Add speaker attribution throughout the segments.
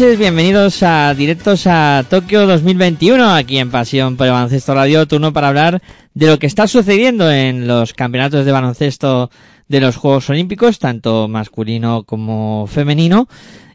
Speaker 1: Bienvenidos a Directos a Tokio 2021, aquí en Pasión por el Baloncesto Radio, turno para hablar de lo que está sucediendo en los campeonatos de baloncesto de los Juegos Olímpicos, tanto masculino como femenino.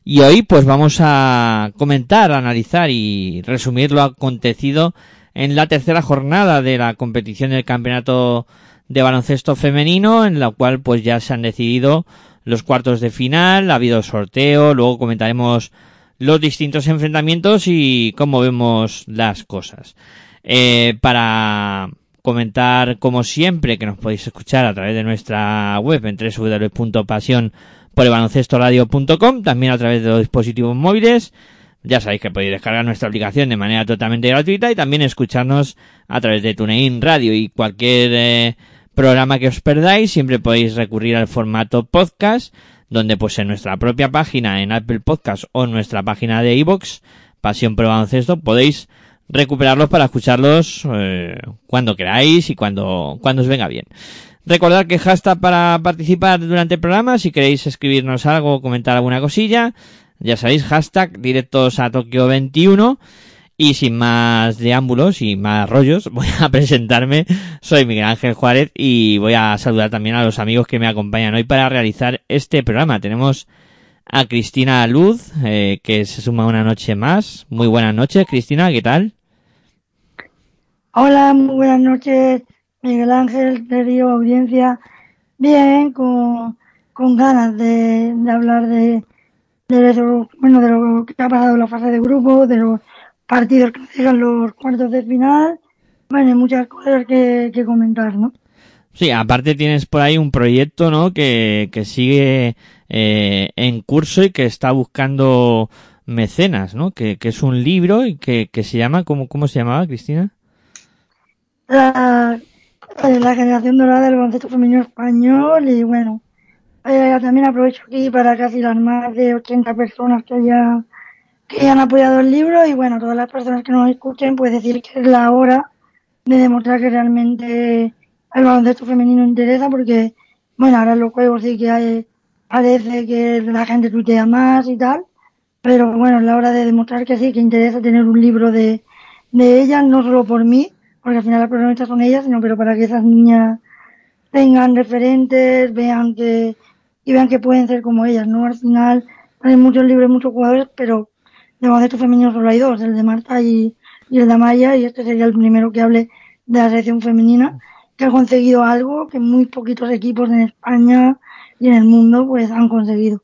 Speaker 1: Y hoy pues vamos a comentar, analizar y resumir lo acontecido en la tercera jornada de la competición del campeonato de baloncesto femenino, en la cual pues ya se han decidido los cuartos de final, ha habido sorteo, luego comentaremos los distintos enfrentamientos y cómo vemos las cosas. Eh, para comentar, como siempre, que nos podéis escuchar a través de nuestra web en también a través de los dispositivos móviles. Ya sabéis que podéis descargar nuestra aplicación de manera totalmente gratuita y también escucharnos a través de TuneIn Radio y cualquier eh, programa que os perdáis, siempre podéis recurrir al formato podcast, donde pues en nuestra propia página, en Apple Podcast o en nuestra página de iVoox, Pasión Pro Baloncesto, podéis recuperarlos para escucharlos eh, cuando queráis y cuando, cuando os venga bien. Recordad que hashtag para participar durante el programa, si queréis escribirnos algo o comentar alguna cosilla, ya sabéis, hashtag directos a Tokio 21 y sin más deámbulos y más rollos, voy a presentarme. Soy Miguel Ángel Juárez y voy a saludar también a los amigos que me acompañan hoy para realizar este programa. Tenemos a Cristina Luz, eh, que se suma una noche más. Muy buenas noches, Cristina, ¿qué tal?
Speaker 2: Hola, muy buenas noches, Miguel Ángel, querido audiencia. Bien, con, con ganas de, hablar de, de bueno, de lo que ha pasado en la fase de grupo, de los partidos que llegan los cuartos de final. Bueno, hay muchas cosas que, que comentar, ¿no?
Speaker 1: Sí, aparte tienes por ahí un proyecto, ¿no? Que, que sigue eh, en curso y que está buscando mecenas, ¿no? Que, que es un libro y que, que se llama, ¿cómo, ¿cómo se llamaba, Cristina?
Speaker 2: La, eh, la generación dorada del baloncesto femenino español y bueno, eh, también aprovecho aquí para casi las más de 80 personas que ya que han apoyado el libro y bueno, todas las personas que nos escuchen, pues decir que es la hora de demostrar que realmente el baloncesto femenino interesa porque, bueno, ahora en los juegos sí que hay, parece que la gente tuitea más y tal, pero bueno, es la hora de demostrar que sí, que interesa tener un libro de, de ellas, no solo por mí, porque al final las protagonistas son ellas, sino pero para que esas niñas tengan referentes, vean que, y vean que pueden ser como ellas, ¿no? Al final hay muchos libros, muchos jugadores, pero de baloncesto femenino solo hay dos, el de Marta y, el de Amaya, y este sería el primero que hable de la selección femenina. que ha conseguido algo que muy poquitos equipos en España y en el mundo pues han conseguido.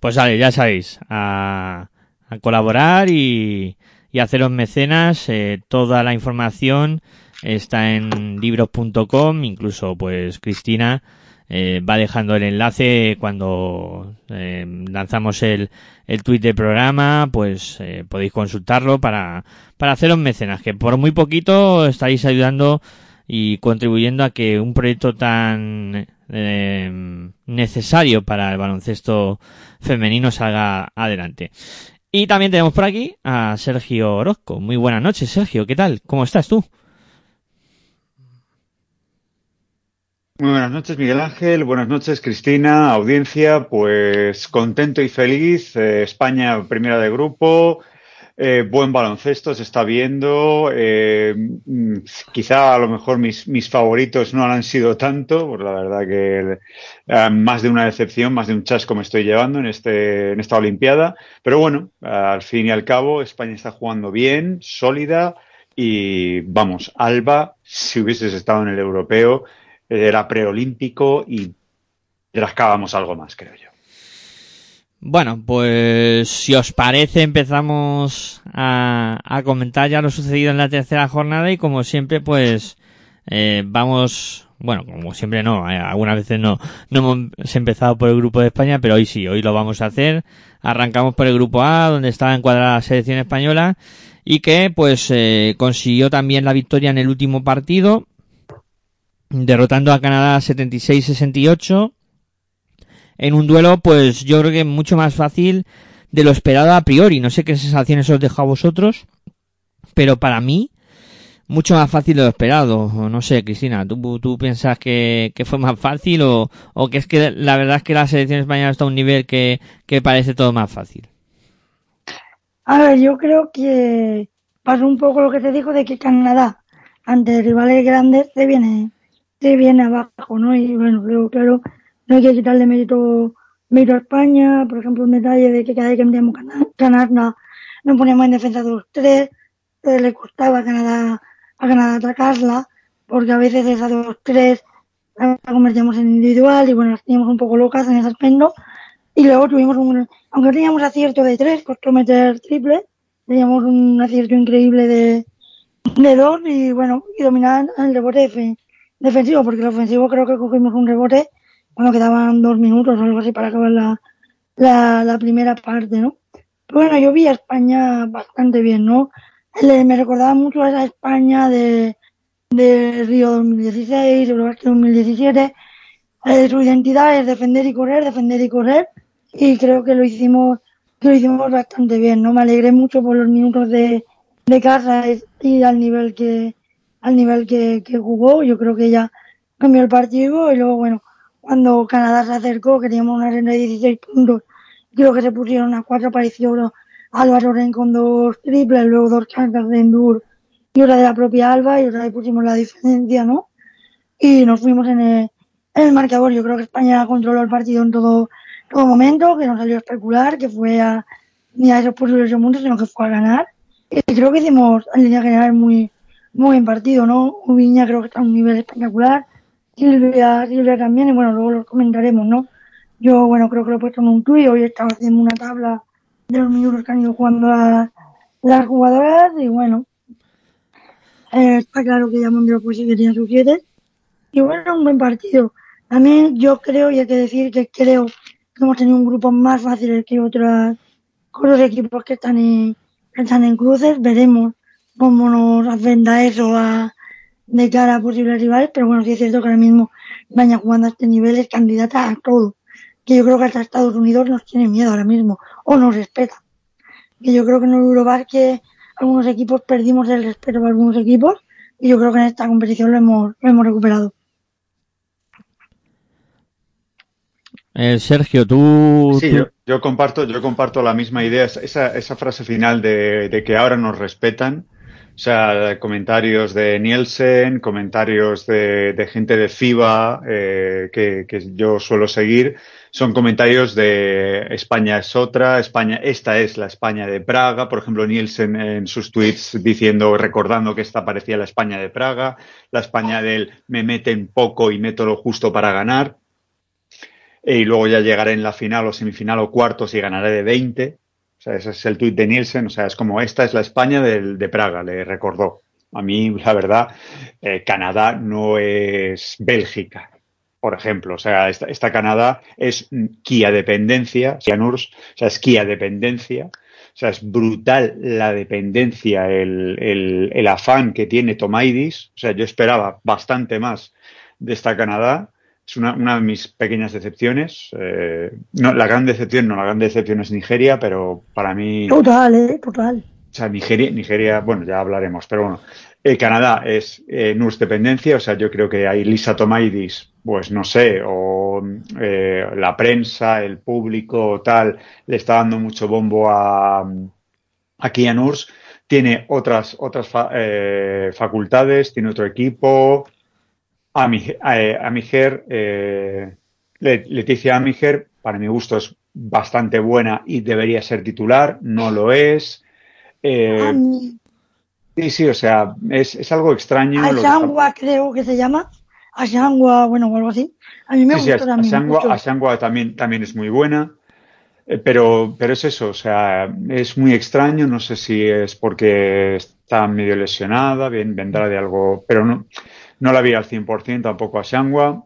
Speaker 1: Pues vale, ya sabéis, a, a colaborar y, y haceros mecenas. Eh, toda la información está en libros.com, incluso pues Cristina eh, va dejando el enlace cuando eh, lanzamos el, el tweet del programa, pues eh, podéis consultarlo para, para haceros mecenas, que por muy poquito estáis ayudando y contribuyendo a que un proyecto tan eh, necesario para el baloncesto femenino salga adelante. Y también tenemos por aquí a Sergio Orozco. Muy buenas noches, Sergio. ¿Qué tal? ¿Cómo estás tú?
Speaker 3: Muy buenas noches, Miguel Ángel. Buenas noches, Cristina, audiencia. Pues contento y feliz. Eh, España primera de grupo. Eh, buen baloncesto se está viendo. Eh, mm, quizá a lo mejor mis, mis favoritos no han sido tanto, pues la verdad que eh, más de una decepción, más de un chasco me estoy llevando en, este, en esta Olimpiada. Pero bueno, al fin y al cabo, España está jugando bien, sólida. Y vamos, Alba, si hubieses estado en el europeo, era preolímpico y rascábamos algo más, creo yo.
Speaker 1: Bueno, pues si os parece empezamos a, a comentar ya lo sucedido en la tercera jornada y como siempre pues eh, vamos, bueno, como siempre no, eh, algunas veces no, no hemos empezado por el grupo de España, pero hoy sí, hoy lo vamos a hacer. Arrancamos por el grupo A, donde estaba encuadrada la selección española y que pues eh, consiguió también la victoria en el último partido derrotando a Canadá 76-68 en un duelo, pues yo creo que mucho más fácil de lo esperado a priori. No sé qué sensaciones os dejo a vosotros, pero para mí, mucho más fácil de lo esperado. No sé, Cristina, ¿tú, tú piensas que, fue más fácil o, o, que es que la verdad es que la selección española está a un nivel que, que parece todo más fácil?
Speaker 2: A ver, yo creo que pasó un poco lo que te dijo de que Canadá, ante rivales grandes, se viene se viene abajo, ¿no? Y bueno, luego, claro, no hay que quitarle mérito, mérito a España, por ejemplo, un detalle de que cada vez que metíamos ganar, no, no poníamos en defensa 2-3, eh, le costaba a Canadá, a Canadá atacarla, porque a veces esa 2-3 la convertíamos en individual y bueno, las teníamos un poco locas en ese aspecto. Y luego tuvimos un, aunque teníamos acierto de 3, costó meter triple, teníamos un acierto increíble de, de 2 y bueno, y dominaban el rebote defensivo, porque el ofensivo creo que cogimos un rebote cuando quedaban dos minutos o algo así para acabar la, la, la primera parte, ¿no? Pero bueno, yo vi a España bastante bien, ¿no? Le, me recordaba mucho a esa España de, de Río 2016, Eurobasket 2017. Eh, su identidad es defender y correr, defender y correr. Y creo que lo hicimos, que lo hicimos bastante bien, ¿no? Me alegré mucho por los minutos de, de casa y al nivel que, al nivel que, que jugó. Yo creo que ya cambió el partido y luego, bueno, cuando Canadá se acercó, que teníamos una renta de 16 puntos, creo que se pusieron a cuatro, apareció Álvaro Ren con dos triples, luego dos cartas de Endur y otra de la propia Alba y otra vez pusimos la diferencia, ¿no? Y nos fuimos en el, en el marcador. Yo creo que España controló el partido en todo, todo momento, que no salió a especular, que fue a, ni a esos posibles puntos, sino que fue a ganar. Y creo que hicimos en línea general muy, muy buen partido, ¿no? Ubiña creo que está a un nivel espectacular. Silvia, Silvia también, y bueno, luego lo comentaremos, ¿no? Yo, bueno, creo que lo he puesto en un tuit, hoy estaba haciendo una tabla de los minutos que han ido jugando las, las jugadoras, y bueno, eh, está claro que ya Mondero pues sí que tiene sus siete. Y bueno, un buen partido. También yo creo, y hay que decir que creo que hemos tenido un grupo más fácil que otras, con los equipos que están en, que están en cruces, veremos cómo nos afecta eso a, de cara a posibles rivales, pero bueno, sí es cierto que ahora mismo España jugando a este nivel es candidata a todo. Que yo creo que hasta Estados Unidos nos tiene miedo ahora mismo, o nos respeta. Que yo creo que en el Eurobasket algunos equipos perdimos el respeto a algunos equipos, y yo creo que en esta competición lo hemos, lo hemos recuperado.
Speaker 1: Eh, Sergio, tú.
Speaker 3: Sí,
Speaker 1: tú...
Speaker 3: Yo, yo, comparto, yo comparto la misma idea. Esa, esa frase final de, de que ahora nos respetan O sea, comentarios de Nielsen, comentarios de, de gente de FIBA eh, que, que, yo suelo seguir, son comentarios de España es otra, España, esta es la España de Praga, por ejemplo, Nielsen en sus tweets diciendo, recordando que esta parecía la España de Praga, la España del me meten poco y meto lo justo para ganar, y luego ya llegaré en la final o semifinal o cuartos y ganaré de 20. O sea, ese es el tuit de Nielsen. O sea, es como esta es la España de, de Praga, le recordó. A mí, la verdad, eh, Canadá no es Bélgica, por ejemplo. O sea, esta, esta Canadá es Kia dependencia, Cianurs, o sea, es Kia dependencia. O sea, es brutal la dependencia, el, el, el afán que tiene Tomaidis. O sea, yo esperaba bastante más de esta Canadá es una, una, de mis pequeñas decepciones. Eh, no, la gran decepción, no, la gran decepción es Nigeria, pero para mí.
Speaker 2: Total, eh, total.
Speaker 3: O sea, Nigeria, Nigeria, bueno, ya hablaremos, pero bueno. Eh, Canadá es eh, NUS dependencia, o sea, yo creo que hay Lisa Tomaidis, pues no sé, o la prensa, el público, tal, le está dando mucho bombo a, aquí a NURS. Tiene otras, otras fa, facultades, tiene otro equipo, Amiger, eh, Leticia Amiger, para mi gusto es bastante buena y debería ser titular, no lo es. Eh, sí, sí, o sea, es, es algo extraño.
Speaker 2: Ashangua que... creo que se llama. Ashangua, bueno, o algo así. A mí me
Speaker 3: sí,
Speaker 2: gusta
Speaker 3: sí,
Speaker 2: también.
Speaker 3: Ashangua,
Speaker 2: mucho.
Speaker 3: Ashangua también, también es muy buena. Eh, pero, pero es eso, o sea, es muy extraño, no sé si es porque está medio lesionada, bien, vendrá de algo, pero no, no la vi al 100% tampoco a Shangwa.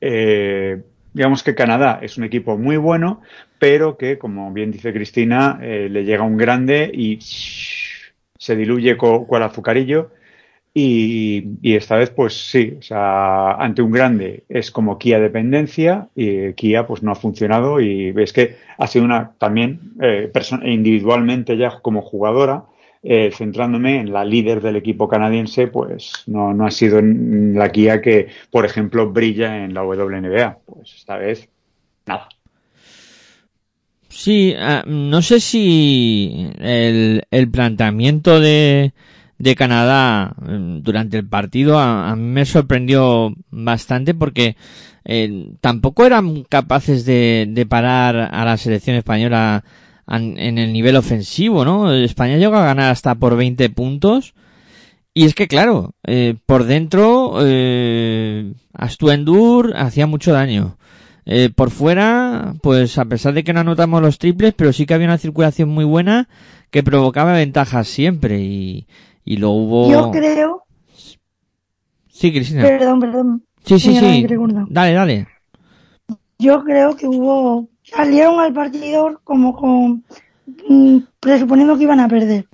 Speaker 3: Eh, digamos que Canadá es un equipo muy bueno, pero que, como bien dice Cristina, eh, le llega un grande y se diluye con, el azucarillo. Y, y, esta vez, pues sí, o sea, ante un grande es como Kia dependencia y Kia pues no ha funcionado y ves que ha sido una también eh, individualmente ya como jugadora, eh, centrándome en la líder del equipo canadiense, pues no, no ha sido la Kia que, por ejemplo, brilla en la WNBA. Pues esta vez, nada.
Speaker 1: Sí, uh, no sé si el, el planteamiento de, de Canadá durante el partido a, a, mí me sorprendió bastante porque eh, tampoco eran capaces de, de parar a la selección española en el nivel ofensivo, ¿no? España llegó a ganar hasta por 20 puntos. Y es que, claro, eh, por dentro, eh, Astuendur hacía mucho daño. Eh, por fuera, pues a pesar de que no anotamos los triples, pero sí que había una circulación muy buena que provocaba ventajas siempre. Y, y lo hubo.
Speaker 2: Yo creo.
Speaker 1: Sí, Cristina.
Speaker 2: Perdón, perdón.
Speaker 1: Sí, sí, sí. Dale, dale.
Speaker 2: Yo creo que hubo salieron al partido como con mmm, presuponiendo que iban a perder.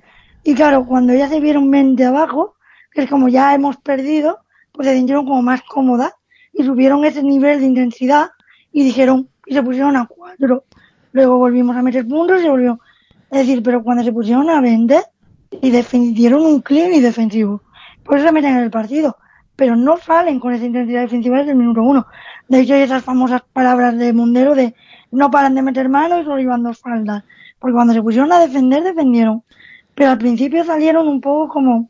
Speaker 2: Y claro, cuando ya se vieron mente abajo, que es como ya hemos perdido, pues se sintieron como más cómodas y subieron ese nivel de intensidad y dijeron, y se pusieron a cuatro. Luego volvimos a meter puntos y se volvió. Es decir, pero cuando se pusieron a vender y defendieron un clean y defensivo, pues se meten en el partido. Pero no salen con esa intensidad defensiva desde el minuto uno. De hecho, hay esas famosas palabras de Mundero de no paran de meter manos y solo iban dos faldas. Porque cuando se pusieron a defender, defendieron. Pero al principio salieron un poco como,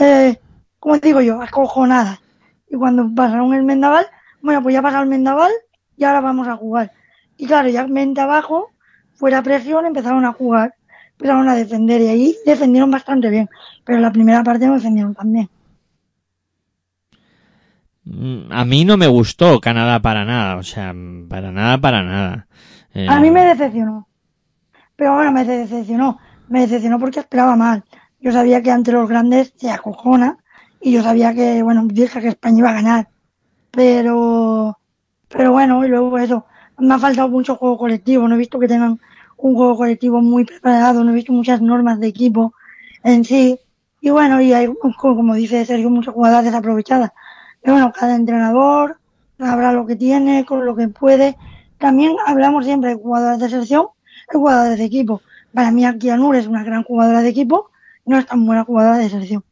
Speaker 2: eh, como digo yo, acojonadas. Y cuando pasaron el Mendaval, bueno, pues ya pasó el Mendaval y ahora vamos a jugar. Y claro, ya mente abajo, fuera presión, empezaron a jugar. Empezaron a defender y ahí defendieron bastante bien. Pero la primera parte no defendieron tan bien.
Speaker 1: A mí no me gustó Canadá para nada, o sea, para nada, para nada.
Speaker 2: Eh... A mí me decepcionó. Pero bueno, me decepcionó. Me decepcionó porque esperaba mal. Yo sabía que ante los grandes se acojona y yo sabía que, bueno, dije que España iba a ganar. Pero, pero bueno, y luego eso. Me ha faltado mucho juego colectivo. No he visto que tengan un juego colectivo muy preparado. No he visto muchas normas de equipo en sí. Y bueno, y hay, como dice Sergio, muchas jugadas desaprovechadas. Pero bueno, cada entrenador sabrá lo que tiene, con lo que puede. También hablamos siempre de jugadores de selección y jugadores de equipo. Para mí, Akianur es una gran jugadora de equipo, no es tan buena jugadora de selección.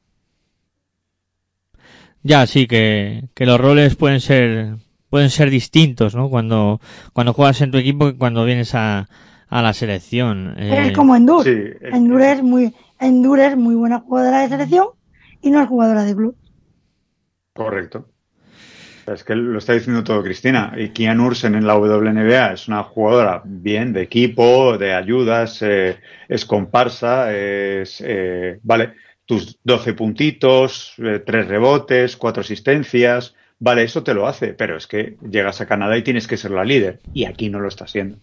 Speaker 1: Ya, sí, que, que los roles pueden ser, pueden ser distintos, ¿no? Cuando, cuando juegas en tu equipo que cuando vienes a, a la selección.
Speaker 2: Es
Speaker 1: Eh,
Speaker 2: como Endur.
Speaker 3: sí,
Speaker 2: Endur es muy, Endur es muy buena jugadora de selección y no es jugadora de club.
Speaker 3: Correcto. Es que lo está diciendo todo Cristina. Y Kian Ursen en la WNBA es una jugadora bien de equipo, de ayudas, eh, es comparsa, es, eh, vale, tus 12 puntitos, eh, tres rebotes, cuatro asistencias, vale, eso te lo hace, pero es que llegas a Canadá y tienes que ser la líder. Y aquí no lo está siendo.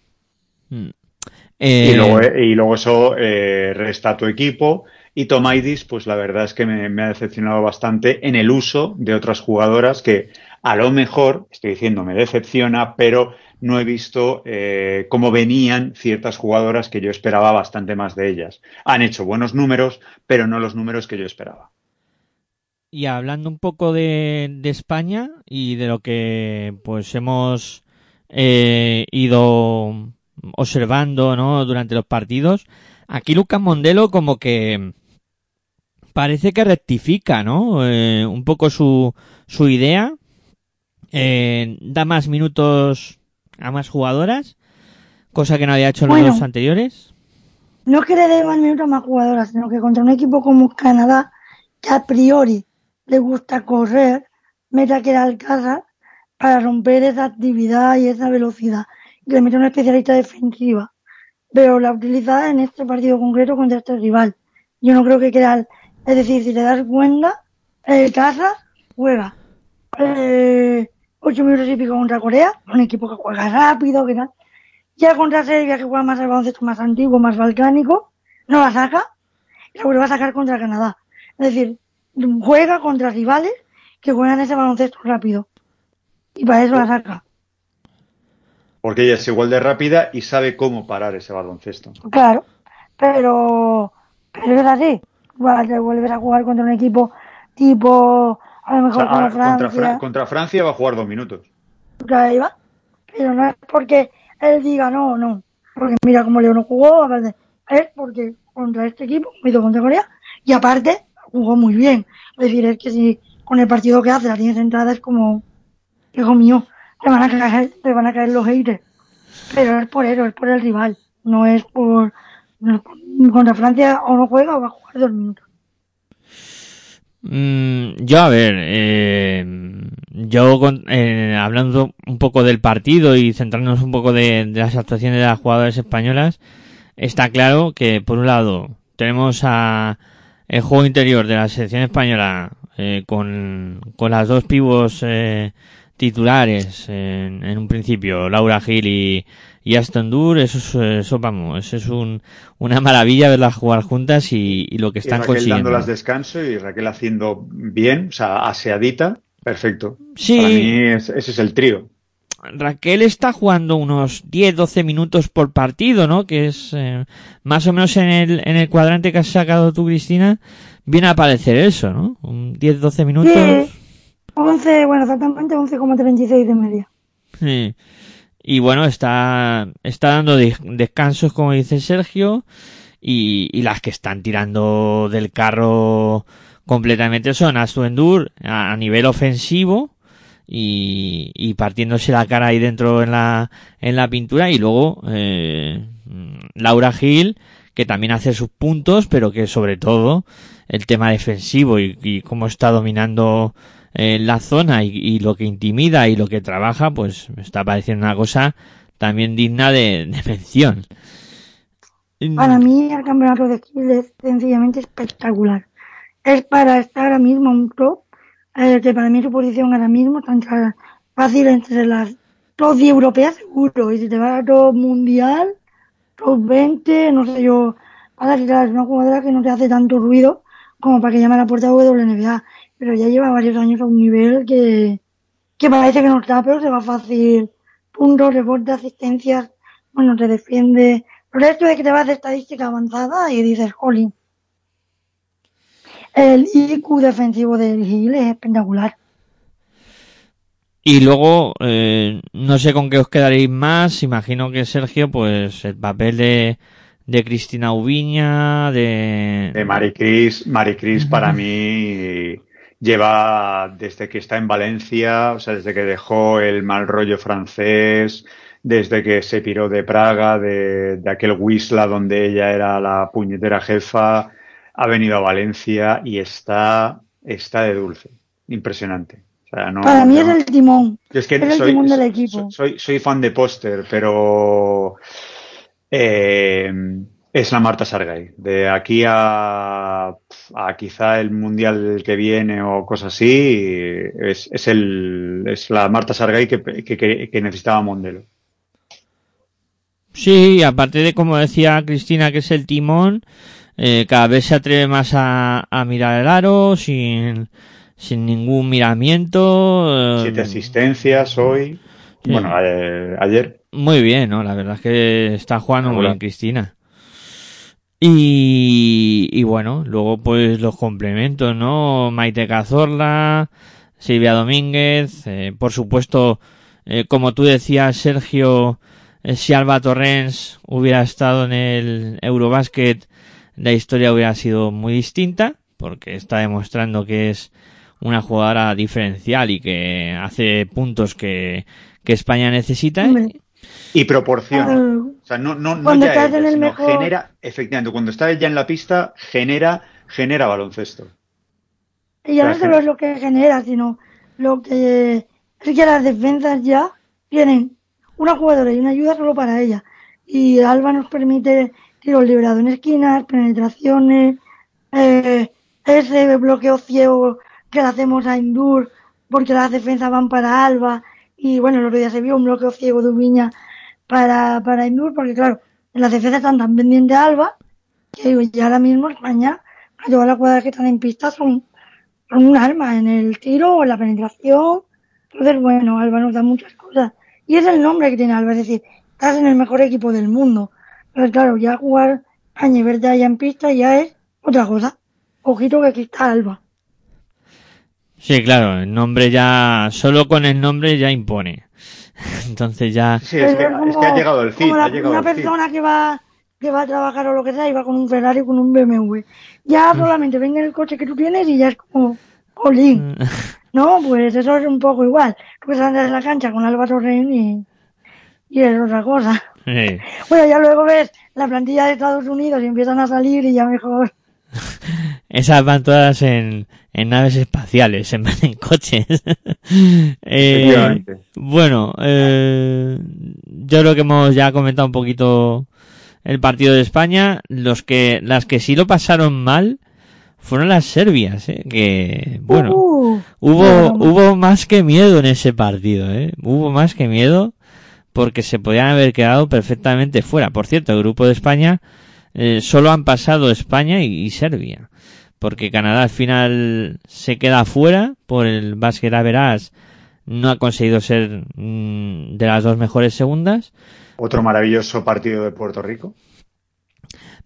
Speaker 1: eh,
Speaker 3: Y luego, y luego eso eh, resta a tu equipo. Y Tomaidis, pues la verdad es que me, ha decepcionado bastante en el uso de otras jugadoras que a lo mejor, estoy diciendo, me decepciona, pero no he visto eh, cómo venían ciertas jugadoras que yo esperaba bastante más de ellas. Han hecho buenos números, pero no los números que yo esperaba.
Speaker 1: Y hablando un poco de, de España y de lo que pues hemos eh, ido observando ¿no? durante los partidos, aquí Lucas Mondelo como que parece que rectifica ¿no? Eh, un poco su, su idea, eh, da más minutos a más jugadoras, cosa que no había hecho en
Speaker 2: Bueno.
Speaker 1: los anteriores.
Speaker 2: No es que le dé más minutos a más jugadoras, sino que contra un equipo como Canadá, que a priori le gusta correr, mete a que era Alcázar para romper esa actividad y esa velocidad. Y le mete una especialista defensiva. Pero la utiliza en este partido concreto contra este rival. Yo no creo que Keral, es decir, si te das cuenta, el Casa juega eh, ocho minutos y pico contra Corea, un equipo que juega rápido, que tal. Ya contra Serbia, que juega más al baloncesto más antiguo, más balcánico, no la saca y la vuelve a sacar contra Canadá. Es decir, juega contra rivales que juegan ese baloncesto rápido. Y para eso la saca.
Speaker 3: Porque ella es igual de rápida y sabe cómo parar ese baloncesto.
Speaker 2: Claro, pero, pero es así. Te vuelves a jugar contra un equipo tipo, a lo
Speaker 3: O
Speaker 2: mejor
Speaker 3: sea,
Speaker 2: como
Speaker 3: ahora, contra,
Speaker 2: Francia.
Speaker 3: Fra- contra Francia va a jugar dos minutos.
Speaker 2: ahí va. Pero no es porque él diga no, no. Porque mira cómo León no jugó, aparte. Es porque contra este equipo, hizo contra Corea, y aparte jugó muy bien. Es decir, es que si con el partido que hace la tienes entrada es como, hijo mío, te van a caer, te van a caer los haters. Pero es por eso, es por el rival. No es por- contra Francia o no juega o va a jugar dos minutos.
Speaker 1: Mm, yo, a ver, eh, yo con- eh, hablando un poco del partido y centrándonos un poco de, las actuaciones de las jugadoras españolas, está claro que por un lado tenemos a el juego interior de la selección española eh, con, con las dos pivos eh, titulares en, en un principio, Laura Gil y, y Aston Dur, eso es, eso vamos, eso es un, una maravilla verlas jugar juntas y, y lo que
Speaker 3: Y
Speaker 1: están
Speaker 3: Raquel
Speaker 1: consiguiendo.
Speaker 3: dándolas descanso y Raquel haciendo bien, o sea, aseadita, perfecto.
Speaker 1: Sí.
Speaker 3: Para mí es- ese es el trío.
Speaker 1: Raquel está jugando unos 10-12 minutos por partido, ¿no? Que es eh, más o menos en el, en el cuadrante que has sacado tú, Cristina, viene a aparecer eso, ¿no? Un 10-12 minutos.
Speaker 2: Sí. 11, bueno, exactamente 11,36 de media.
Speaker 1: Y bueno, está, está dando de- descansos, como dice Sergio, y, y las que están tirando del carro completamente son Astuendur a, a nivel ofensivo y, y partiéndose la cara ahí dentro en la, en la pintura y luego eh, Laura Gil que también hace sus puntos pero que sobre todo el tema defensivo y, y cómo está dominando eh, la zona y, lo que intimida y lo que trabaja pues está pareciendo una cosa también digna de, mención
Speaker 2: Para mí el campeonato de Kiel es sencillamente espectacular. Es para estar ahora mismo en un top, que para mí su posición ahora mismo entre- fácil entre las top 10 europeas seguro. Y si te vas a top mundial, top 20, no sé yo, pasa que es una jugadora que no te hace tanto ruido como para que llame a la puerta de WNBA. Pero ya lleva varios años a un nivel que, que parece que no está, pero se va fácil. Puntos, rebotes, asistencias, bueno, te defiende. Pero esto de que te vas de estadística avanzada y dices, jolín. El IQ defensivo del Gil es espectacular.
Speaker 1: Y luego, eh, no sé con qué os quedaréis más. Imagino que Sergio, pues el papel de, de Cristina Ubiña, de...
Speaker 3: De Maricris, Maricris para mí lleva desde que está en Valencia, o sea, desde que dejó el mal rollo francés, desde que se piró de Praga, de, de aquel Wisla donde ella era la puñetera jefa, ha venido a Valencia y está, está de dulce. Impresionante. O sea, no-
Speaker 2: Para mí es el timón.
Speaker 3: Es que
Speaker 2: es el
Speaker 3: soy,
Speaker 2: timón del equipo.
Speaker 3: soy, soy fan de póster, pero eh, es la Marta Sargay. De aquí a, a quizá el mundial que viene o cosas así, es, es, el, es la Marta Sargay que, que, necesitaba Mondelo.
Speaker 1: Sí, aparte de como decía Cristina que es el timón, eh, cada vez se atreve más a, a mirar el aro sin, sin ningún miramiento. eh,
Speaker 3: Siete asistencias hoy.
Speaker 1: Sí.
Speaker 3: Bueno, eh, ayer.
Speaker 1: Muy bien, ¿no? La verdad es que está jugando muy bien Cristina. Y, y bueno, luego pues los complementos, ¿no? Maite Cazorla, Silvia Domínguez, eh, por supuesto, eh, como tú decías, Sergio, eh, si Alba Torrens hubiera estado en el Eurobasket, la historia hubiera sido muy distinta, porque está demostrando que es una jugadora diferencial y que hace puntos que, que España necesita.
Speaker 2: Hombre.
Speaker 3: Y proporciona.
Speaker 2: Ah,
Speaker 3: O sea, no, no, no ya ella,
Speaker 2: el
Speaker 3: sino
Speaker 2: mejor-
Speaker 3: genera, efectivamente, cuando está ella en la pista, genera, genera baloncesto.
Speaker 2: Y ya no solo es lo que genera, sino lo que es que las defensas ya tienen una jugadora y una ayuda solo para ella. Y Alba nos permite tiros liberados en esquinas, penetraciones, eh, ese bloqueo ciego que le hacemos a Indur porque las defensas van para Alba. Y bueno, el otro día se vio un bloqueo ciego de Ubiña para, para Indur porque claro, en las defensas están tan pendientes Alba que digo, ya ahora mismo España, a todas las jugadoras que están en pista son son un arma en el tiro o en la penetración. Entonces, bueno, Alba nos da muchas cosas. Y es el nombre que tiene Alba, es decir, estás en el mejor equipo del mundo. Pero claro, ya jugar a nivel de allá en pista ya es otra cosa. Ojito que aquí está Alba.
Speaker 1: Sí, claro, el nombre ya, solo con el nombre ya impone. Entonces ya,
Speaker 3: Sí, es que, es que ha llegado el CID,
Speaker 2: como la-
Speaker 3: ha llegado
Speaker 2: una persona que va que va a trabajar o lo que sea y va con un Ferrari o con un BMW. Ya solamente venga en el coche que tú tienes y ya es como Olin. No, pues eso es un poco igual. Tú puedes andar en la cancha con Alba Torren y, y es otra cosa. Bueno, ya luego ves la plantilla de Estados Unidos y empiezan a salir y ya mejor.
Speaker 1: Esas van todas en, en naves espaciales, en en coches. Eh,
Speaker 3: Efectivamente.
Speaker 1: bueno, eh, yo creo que hemos ya comentado un poquito el partido de España. Los que, las que sí lo pasaron mal fueron las serbias, eh, que, bueno.
Speaker 2: Uh,
Speaker 1: Hubo, hubo más que miedo en ese partido, ¿eh? Hubo más que miedo porque se podían haber quedado perfectamente fuera. Por cierto, el grupo de España eh, solo han pasado España y, y Serbia. Porque Canadá al final se queda fuera por el básquet Averas. No ha conseguido ser mm, de las dos mejores segundas.
Speaker 3: Otro maravilloso partido de Puerto Rico.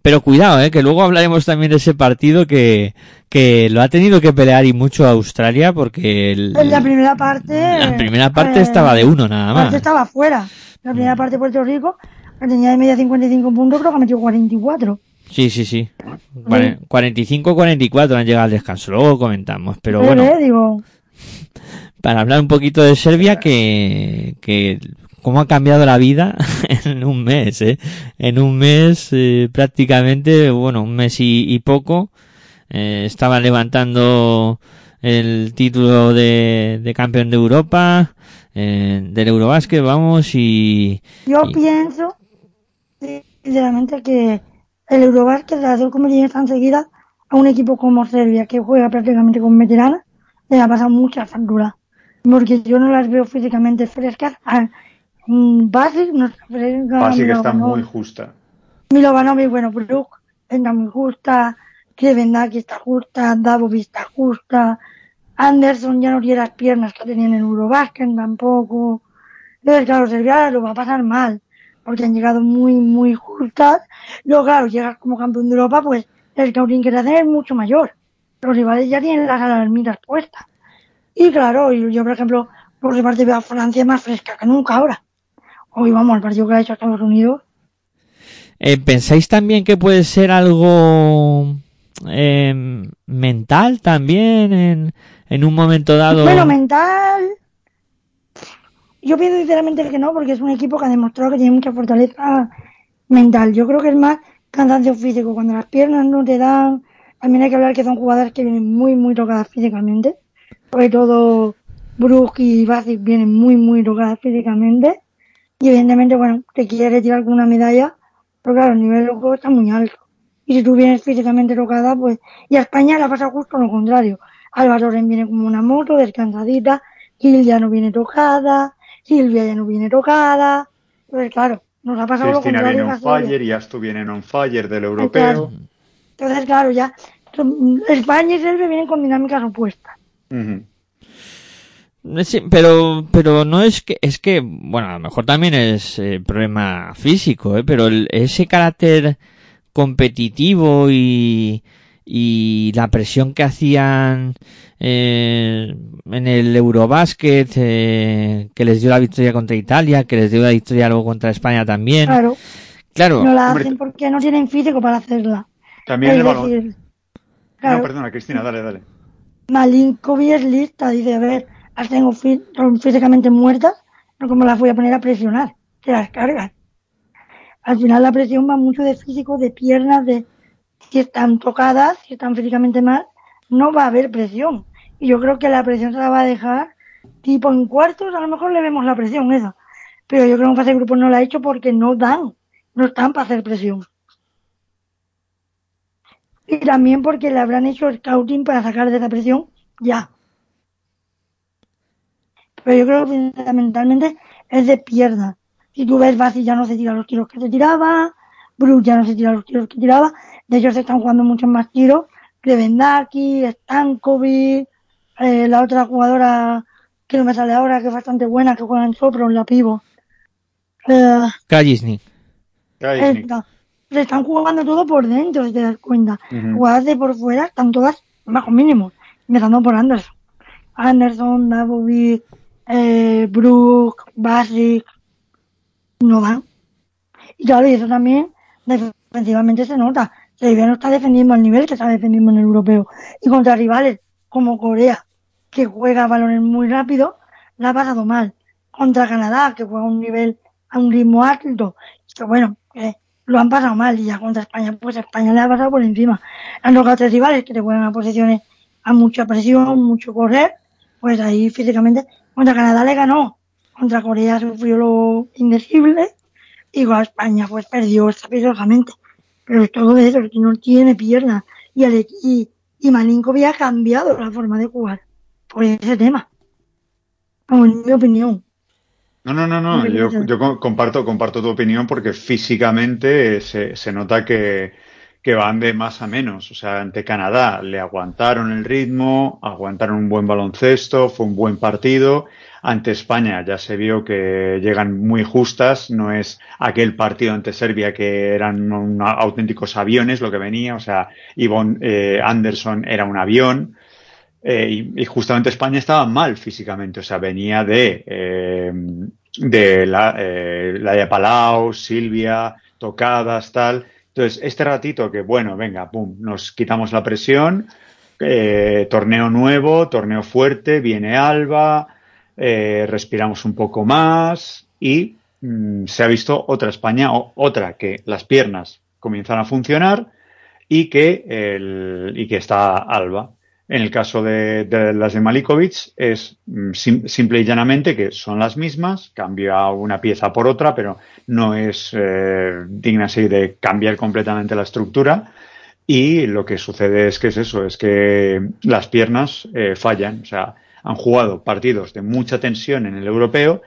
Speaker 1: Pero cuidado, eh, que luego hablaremos también de ese partido que, que lo ha tenido que pelear y mucho Australia porque el-
Speaker 2: en la primera parte.
Speaker 1: la primera parte
Speaker 2: eh,
Speaker 1: estaba de uno nada más.
Speaker 2: parte estaba fuera. La primera parte de Puerto Rico, que tenía de media 55 puntos, creo que metió 44.
Speaker 1: Sí, sí, sí. Cuare- 45-44 han llegado al descanso. Luego comentamos. Pero bueno,
Speaker 2: eh, digo,
Speaker 1: para hablar un poquito de Serbia, que, que cómo ha cambiado la vida en un mes, ¿eh? En un mes eh, prácticamente, bueno, un mes y, y poco, eh, estaba levantando el título de, de campeón de Europa, eh, del Eurobásquet, vamos, y...
Speaker 2: yo
Speaker 1: y-
Speaker 2: pienso, sinceramente, que el Eurobasket, las dos competiciones tan seguidas, a un equipo como Serbia, que juega prácticamente con veteranas, le ha pasado mucha factura. Porque yo no las veo físicamente frescas. Ah, Basic no está fresca.
Speaker 3: Que está muy justa.
Speaker 2: Milovanovic, bueno, Brook está muy justa, Krevendaki está justa, Davovic está justa, Anderson ya no tiene las piernas que tenía en Eurobasket tampoco. Entonces, claro, Serbia lo va a pasar mal, porque han llegado muy, muy justas. Luego, claro, llegas como campeón de Europa, pues el scouting que te hacen es mucho mayor. Los rivales ya tienen las alarmitas puestas. Y claro, yo, por ejemplo, por mi parte veo a Francia más fresca que nunca ahora. Hoy vamos, el partido que ha hecho Estados Unidos,
Speaker 1: Eh, ¿Pensáis también que puede ser algo eh, mental también en, en un momento dado?
Speaker 2: Bueno, mental. Yo pienso sinceramente que no, porque es un equipo que ha demostrado que tiene mucha fortaleza mental. Yo creo que es más cansancio físico. Cuando las piernas no te dan, también hay que hablar que son jugadoras que vienen muy, muy tocadas físicamente. Sobre todo Brooke y Basic vienen muy, muy tocadas físicamente. Y evidentemente, bueno, te quieres retirar alguna medalla, pero claro, el nivel del juego está muy alto. Y si tú vienes físicamente tocada, pues, y a España le pasa justo lo contrario. Torres viene como una moto, descansadita, Gil ya no viene tocada, Silvia ya no viene tocada. Entonces, claro, nos ha pasado
Speaker 3: Cristina
Speaker 2: lo contrario.
Speaker 3: viene on fire y Astu viene on fire del europeo.
Speaker 2: Entonces, claro, ya España y Serbia vienen con dinámicas opuestas.
Speaker 3: Ujú.
Speaker 1: Sí, pero, pero no es que, es que, bueno, a lo mejor también es eh, problema físico, ¿eh? pero el- ese carácter competitivo y, y la presión que hacían eh, en el Eurobásquet, eh, que les dio la victoria contra Italia, que les dio la victoria luego contra España también.
Speaker 2: Claro,
Speaker 1: Claro,
Speaker 2: no la
Speaker 3: Hombre,
Speaker 2: hacen porque no tienen físico para hacerla.
Speaker 3: También
Speaker 2: es
Speaker 3: el
Speaker 2: decir, claro,
Speaker 3: No, perdona, Cristina, dale, dale.
Speaker 2: Malinkovic es lista, dice, a ver, las tengo fí- son físicamente muertas, no como las voy a poner a presionar, que las cargan. Al final la presión va mucho de físico, de piernas, de si están tocadas, si están físicamente mal, no va a haber presión. Y yo creo que la presión se la va a dejar, tipo en cuartos, a lo mejor le vemos la presión esa. Pero yo creo que en fase de grupo no la ha hecho porque no dan, no están para hacer presión. Y también porque le habrán hecho scouting para sacar de esa presión ya. Pero yo creo que fundamentalmente es de pierna. Si tú ves, Basi ya no se tira los tiros que se tiraba, Bruce ya no se tira los tiros que tiraba. De hecho, se están jugando muchos más tiros. Krevendaki, Stankovic, eh, la otra jugadora que no me sale ahora, que es bastante buena, que juega en Sopron, la pivo. Eh,
Speaker 1: Kallisnik.
Speaker 2: Se están jugando todo por dentro, si te das cuenta. Jugadas de por fuera están todas bajo mínimo, empezando por Anderson. Anderson, Davovic, eh, Brook, Basic, no dan. Y claro, y eso también defensivamente se nota. Serbia no está defendiendo al nivel que está defendiendo en el europeo. Y contra rivales como Corea, que juega balones muy rápido, la ha pasado mal. Contra Canadá, que juega a un nivel, a un ritmo alto, que bueno, lo han pasado mal. Y ya contra España, pues España le ha pasado por encima. Han tocado tres rivales que te juegan a posiciones a mucha presión, mucho correr, pues ahí físicamente, contra Canadá le ganó. Contra Corea sufrió lo indecible. Y España, pues perdió estrepitosamente. Pero es todo eso, que no tiene piernas. Y, el, y, y ha cambiado la forma de jugar por ese tema. Como en mi opinión.
Speaker 3: No, no, no, no. Yo, yo co- comparto, comparto tu opinión porque físicamente se, se nota que, que van de más a menos. O sea, ante Canadá le aguantaron el ritmo, aguantaron un buen baloncesto, fue un buen partido. Ante España. Ya se vio que llegan muy justas, no es aquel partido ante Serbia que eran auténticos aviones lo que venía, o sea, Yvonne eh, Anderson era un avión, eh, y, justamente España estaba mal físicamente, o sea, venía de, eh, de la, la de Palau, Silvia, tocadas, tal. Entonces, este ratito que, bueno, venga, pum, nos quitamos la presión, torneo nuevo, torneo fuerte, viene Alba, eh, respiramos un poco más y mm, se ha visto otra España, o, otra que las piernas comienzan a funcionar y que, el, y que está Alba. En el caso de, de las de Malikovic es mm, sim- simple y llanamente que son las mismas, cambia una pieza por otra, pero no es eh, digna así de cambiar completamente la estructura. Y lo que sucede es que es eso, es que las piernas eh, fallan. O sea, han jugado partidos de mucha tensión en el europeo,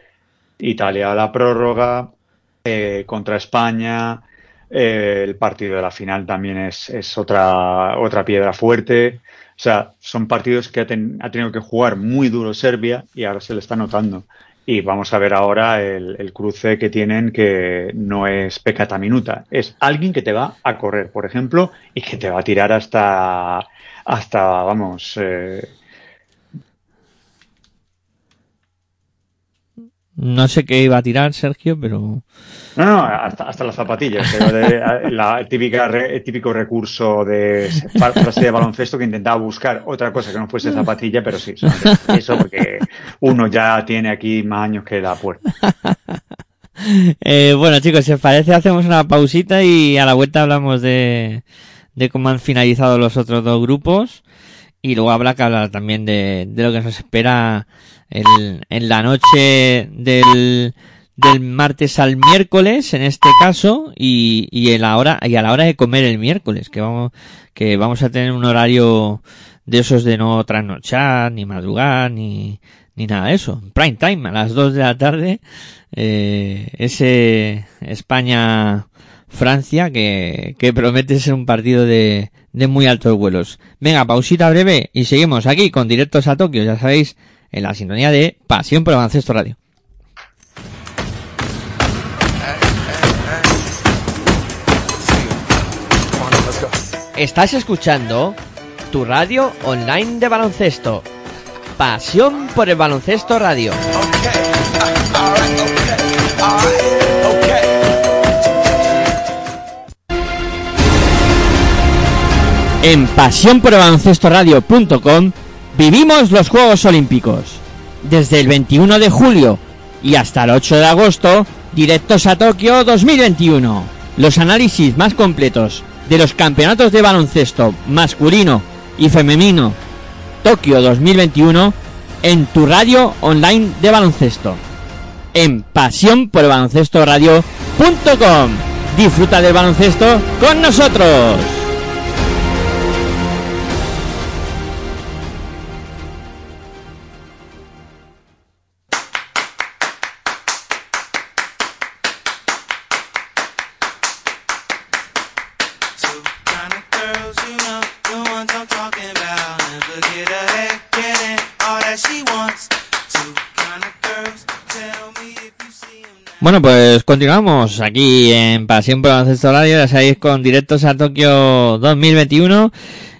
Speaker 3: Italia a la prórroga, eh, contra España, eh, el partido de la final también es, es otra, otra piedra fuerte. O sea, son partidos que ha, ten- ha tenido que jugar muy duro Serbia y ahora se le está notando. Y vamos a ver ahora el, el cruce que tienen que no es pecata minuta. Es alguien que te va a correr, por ejemplo, y que te va a tirar hasta, hasta vamos, eh,
Speaker 1: No sé qué iba a tirar Sergio, pero...
Speaker 3: No, no, hasta, hasta las zapatillas. De, la típica, el típico recurso de frase de baloncesto que intentaba buscar otra cosa que no fuese zapatilla, pero sí, eso porque uno ya tiene aquí más años que la puerta.
Speaker 1: eh, bueno chicos, si os parece hacemos una pausita y a la vuelta hablamos de, de cómo han finalizado los otros dos grupos y luego habrá que también de, de lo que nos espera el, en la noche del, del martes al miércoles en este caso y, y en hora y a la hora de comer el miércoles que vamos que vamos a tener un horario de esos de no trasnochar ni madrugar ni ni nada de eso. Prime time a las 2 de la tarde eh, ese España Francia que, que promete ser un partido de, de muy altos vuelos. Venga, pausita breve y seguimos aquí con directos a Tokio, ya sabéis, en la sintonía de Pasión por Baloncesto Radio. Estás escuchando tu radio online de baloncesto. Pasión por el Baloncesto Radio. El baloncesto radio.com vivimos los Juegos Olímpicos. Desde el 21 de julio y hasta el 8 de agosto, directos a Tokio 2021. Los análisis más completos de los campeonatos de baloncesto masculino y femenino Tokio 2021 en tu radio online de baloncesto. En pasión por el baloncesto radio.com. Disfruta del baloncesto con nosotros. Bueno, pues continuamos aquí en Pasión por Baloncesto Radio, ya sabéis, con directos a Tokio 2021.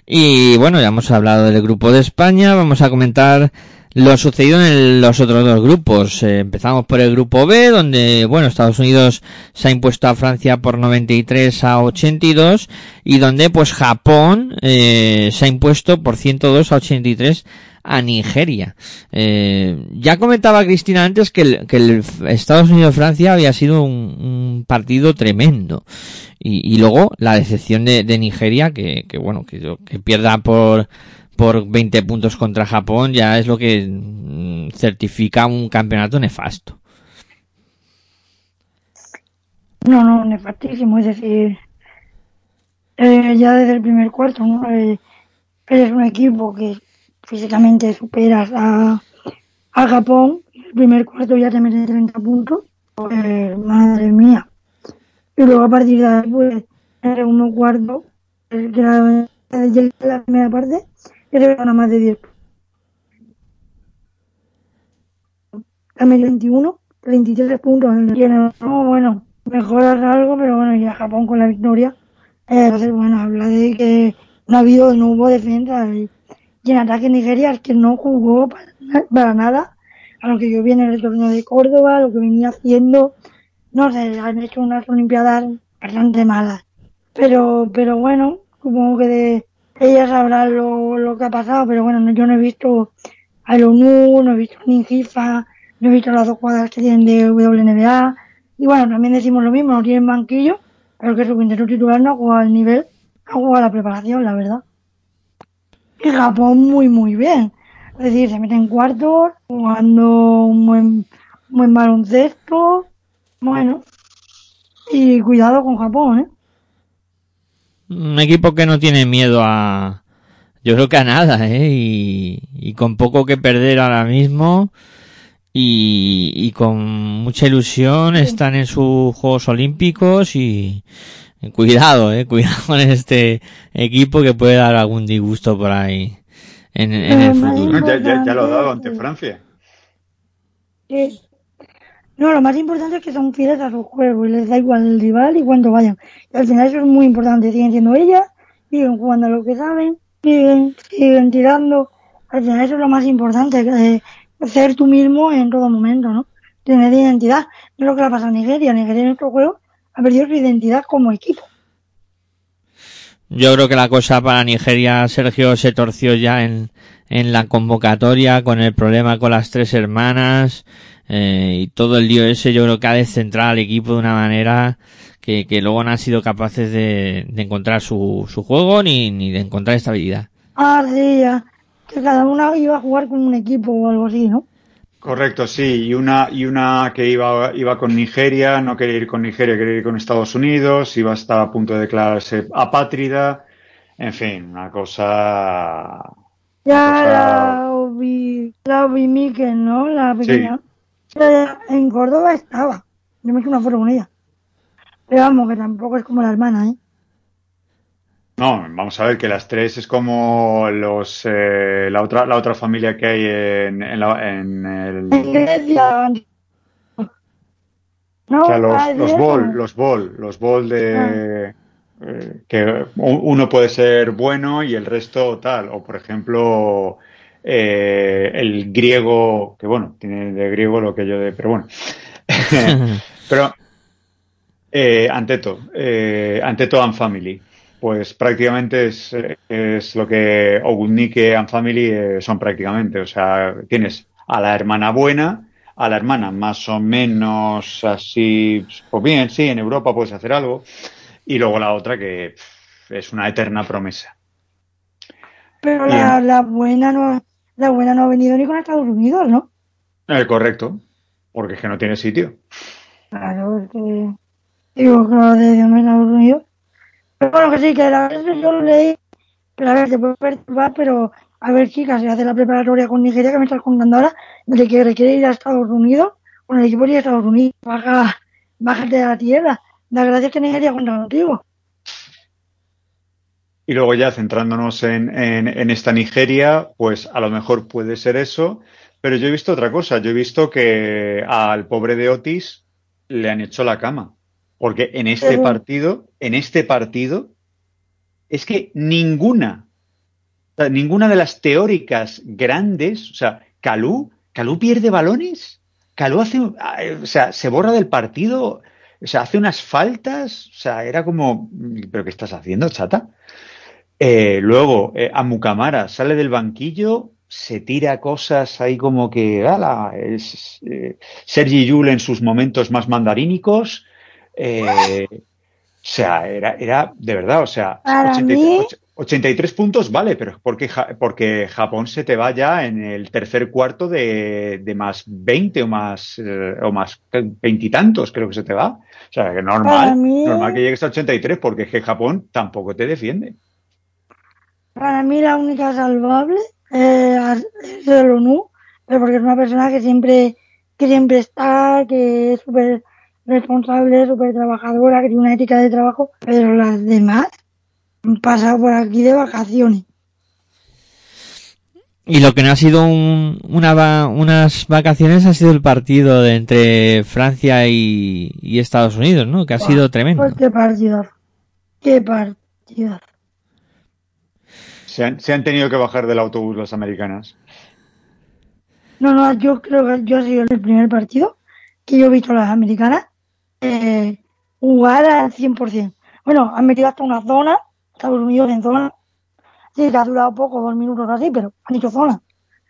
Speaker 1: Y bueno, ya hemos hablado del grupo de España, vamos a comentar lo sucedido en los otros dos grupos. Eh, empezamos por el grupo B, donde, bueno, Estados Unidos se ha impuesto a Francia por 93 a 82 y donde, pues, Japón eh, se ha impuesto por 102 a 83 a Nigeria. Eh, ya comentaba Cristina antes que el, que el Estados Unidos-Francia había sido un, partido tremendo. Y, luego la decepción de, Nigeria, que, bueno, que, que pierda por, por 20 puntos contra Japón, ya es lo que mm, certifica un campeonato nefasto.
Speaker 2: No, no, nefastísimo, es decir, eh, ya desde el primer cuarto, ¿no? Eh, eres un equipo que físicamente superas a, a Japón, el primer cuarto ya te meten 30 puntos, pues, madre mía. Y luego a partir de ahí, pues, en el segundo cuarto, que era la primera parte, ya te gana más de 10 También 21, 33 puntos. No, bueno, mejoras algo, pero bueno, ya Japón con la victoria. Eh, entonces, bueno, habla de que no ha habido, no hubo defensa. Y, y en ataque Nigeria es que no jugó para, nada. A lo que yo vi en el torneo de Córdoba, lo que venía haciendo, no sé, han hecho unas olimpiadas bastante malas. Pero, pero bueno, supongo que de ellas sabrán lo, lo que ha pasado, pero bueno, no, yo no he visto a ONU, no he visto ni FIFA, no he visto las dos jugadas que tienen de WNBA, y bueno, también decimos lo mismo, no tienen banquillo, pero que su quinteto titular no ha jugado al nivel, ha jugado la preparación, la verdad y Japón muy muy bien. Es decir, se mete en cuartos, jugando un buen, buen baloncesto, bueno, y cuidado con Japón, ¿eh?
Speaker 1: Un equipo que no tiene miedo a, yo creo que a nada, ¿eh? Y, y con poco que perder ahora mismo y, y con mucha ilusión están en sus Juegos Olímpicos y, Cuidado, eh, cuidado con este equipo que puede dar algún disgusto por ahí en, en el futuro.
Speaker 3: Ya, ya, ya, lo ha dado ante Francia.
Speaker 2: No, lo más importante es que son fieles a su juego y les da igual el rival y cuando vayan. Y al final eso es muy importante. Siguen siendo ellas, siguen jugando a lo que saben, siguen, siguen tirando. Al final eso es lo más importante, eh, ser tú mismo en todo momento, ¿no? tiene identidad. No es lo que le ha pasado a Nigeria. Nigeria en otro juego ha perdido su identidad como equipo.
Speaker 1: Yo creo que la cosa para Nigeria, Sergio, se torció ya en, en la convocatoria con el problema con las tres hermanas eh, y todo el lío ese. Yo creo que ha descentrado al equipo de una manera que, que luego no han sido capaces de, de encontrar su, su juego ni, ni de encontrar estabilidad.
Speaker 2: Ah, sí, ya. Que cada una iba a jugar con un equipo o algo así, ¿no?
Speaker 3: Correcto, sí, y una, y una que iba, iba con Nigeria, no quería ir con Nigeria, quería ir con Estados Unidos, iba a estar a punto de declararse apátrida, en fin, una cosa...
Speaker 2: Ya
Speaker 3: una cosa-
Speaker 2: la Obi, la Obi Mikel, ¿no? La pequeña. En Córdoba estaba. Yo me hice una foto con ella. Pero vamos, que tampoco es como la hermana, ¿eh?
Speaker 3: No, vamos a ver que las tres es como los eh, la otra la otra familia que hay en, en, la- en el
Speaker 2: En Grecia. No,
Speaker 3: o sea, los,
Speaker 2: ah,
Speaker 3: los bol, los bol, los bol de eh, que uno puede ser bueno y el resto tal. O por ejemplo eh, el griego, que bueno, tiene de griego lo que yo de, pero bueno. pero eh, Anteto, eh, Anteto and Family. Pues prácticamente es, es lo que Ogudnike and Family eh, son prácticamente. O sea, tienes a la hermana buena, a la hermana más o menos así, pues bien, sí, en Europa puedes hacer algo, y luego la otra que pff, es una eterna promesa.
Speaker 2: Pero la, la buena no, la buena no ha venido ni con Estados Unidos, ¿no?
Speaker 3: Eh, correcto, porque es que no tiene sitio.
Speaker 2: Claro, es que digo que lo de Dios no es Estados Unidos. Bueno, que sí, que la verdad yo lo leí, pero a ver, te puede perturbar, pero a ver, chicas, se hace la preparatoria con Nigeria que me estás contando ahora, de que requiere ir a Estados Unidos, con el equipo de Estados Unidos, baja, bájate de la tierra. Da gracias que Nigeria cuenta contigo.
Speaker 3: Y luego ya centrándonos en, en, en esta Nigeria, pues a lo mejor puede ser eso, pero yo he visto otra cosa, yo he visto que al pobre de Otis le han hecho la cama, porque en este partido, en este partido, es que ninguna, o sea, ninguna de las teóricas grandes, o sea, Calú, Calú pierde balones, Calú hace, o sea, se borra del partido, o sea, hace unas faltas, o sea, era como, ¿pero qué estás haciendo, chata? Eh, luego, eh, Amukamara sale del banquillo, se tira cosas ahí como que, ala, es eh, Sergi Yul en sus momentos más mandarínicos. Eh, o sea, era, era de verdad, o sea,
Speaker 2: Para
Speaker 3: 83,
Speaker 2: mí-
Speaker 3: och- 83 puntos, vale, pero porque, porque Japón se te va ya en el tercer cuarto de, de más 20 o más, eh, o más veintitantos, creo que se te va. O sea, que normal, normal que llegues a 83 porque es que Japón tampoco te defiende.
Speaker 2: Para mí la única salvable eh, es el ONU, pero porque es una persona que siempre, que siempre está, que es súper responsable, súper trabajadora, que tiene una ética de trabajo, pero las demás han pasado por aquí de vacaciones.
Speaker 1: Y lo que no ha sido un- una va- unas vacaciones ha sido el partido de entre Francia y, y Estados Unidos, ¿no? Que ha sido tremendo.
Speaker 2: Pues qué partidazo. Qué partidazo.
Speaker 3: Se han, se han tenido que bajar del autobús las americanas.
Speaker 2: No, no, yo creo que yo ha sido el primer partido que yo he visto a las americanas eh, jugar al 100%. Bueno, han metido hasta una zona, Estados Unidos en zona. Sí, que ha durado poco, dos minutos o así, pero han hecho zona.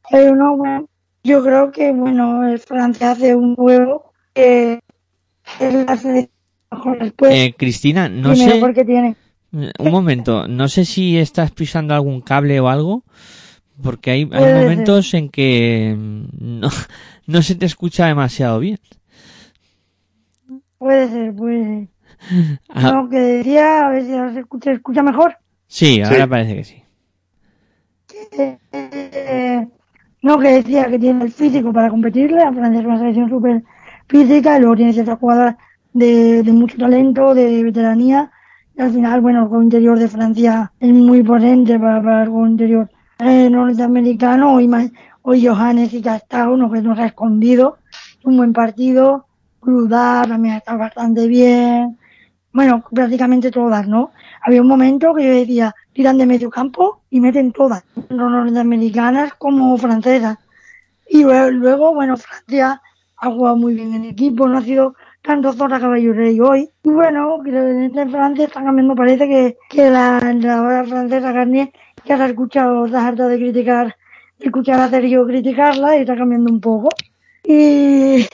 Speaker 2: Pero no, bueno, yo creo que, bueno, el Francia hace un juego que es la selección mejor después.
Speaker 1: Eh, Cristina, no sé,
Speaker 2: porque tiene.
Speaker 1: un momento, no sé si estás pisando algún cable o algo, porque hay, hay
Speaker 2: ser.
Speaker 1: momentos en que mm, no, no se te escucha demasiado bien.
Speaker 2: Puede ser, puede ser.
Speaker 1: Ah,
Speaker 2: No, que decía, a ver si se escucha, mejor.
Speaker 1: sí, ahora
Speaker 3: Sí.
Speaker 1: parece que sí.
Speaker 2: Eh, no, que decía que tiene el físico para competirle. A Francia es una selección súper física y luego tiene ciertas jugadoras de, de mucho talento, de veteranía. Y al final, bueno, el juego interior de Francia es muy potente para, para el juego interior eh, norteamericano. Hoy Johannes y Castao, uno que nos ha escondido. Un buen partido. Crudar también estado bastante bien. Bueno, prácticamente todas, ¿no? Había un momento que yo decía, tiran de medio campo y meten todas, tanto norteamericanas como francesas. Y luego, bueno, Francia ha jugado muy bien en equipo, no ha sido tanto Zora Caballo Rey hoy. Y bueno, en este Francia está cambiando, parece que, que la entrenadora francesa Garnier ya se ha escuchado, se ha harto de criticar, de escuchar a Sergio criticarla y está cambiando un poco. Y,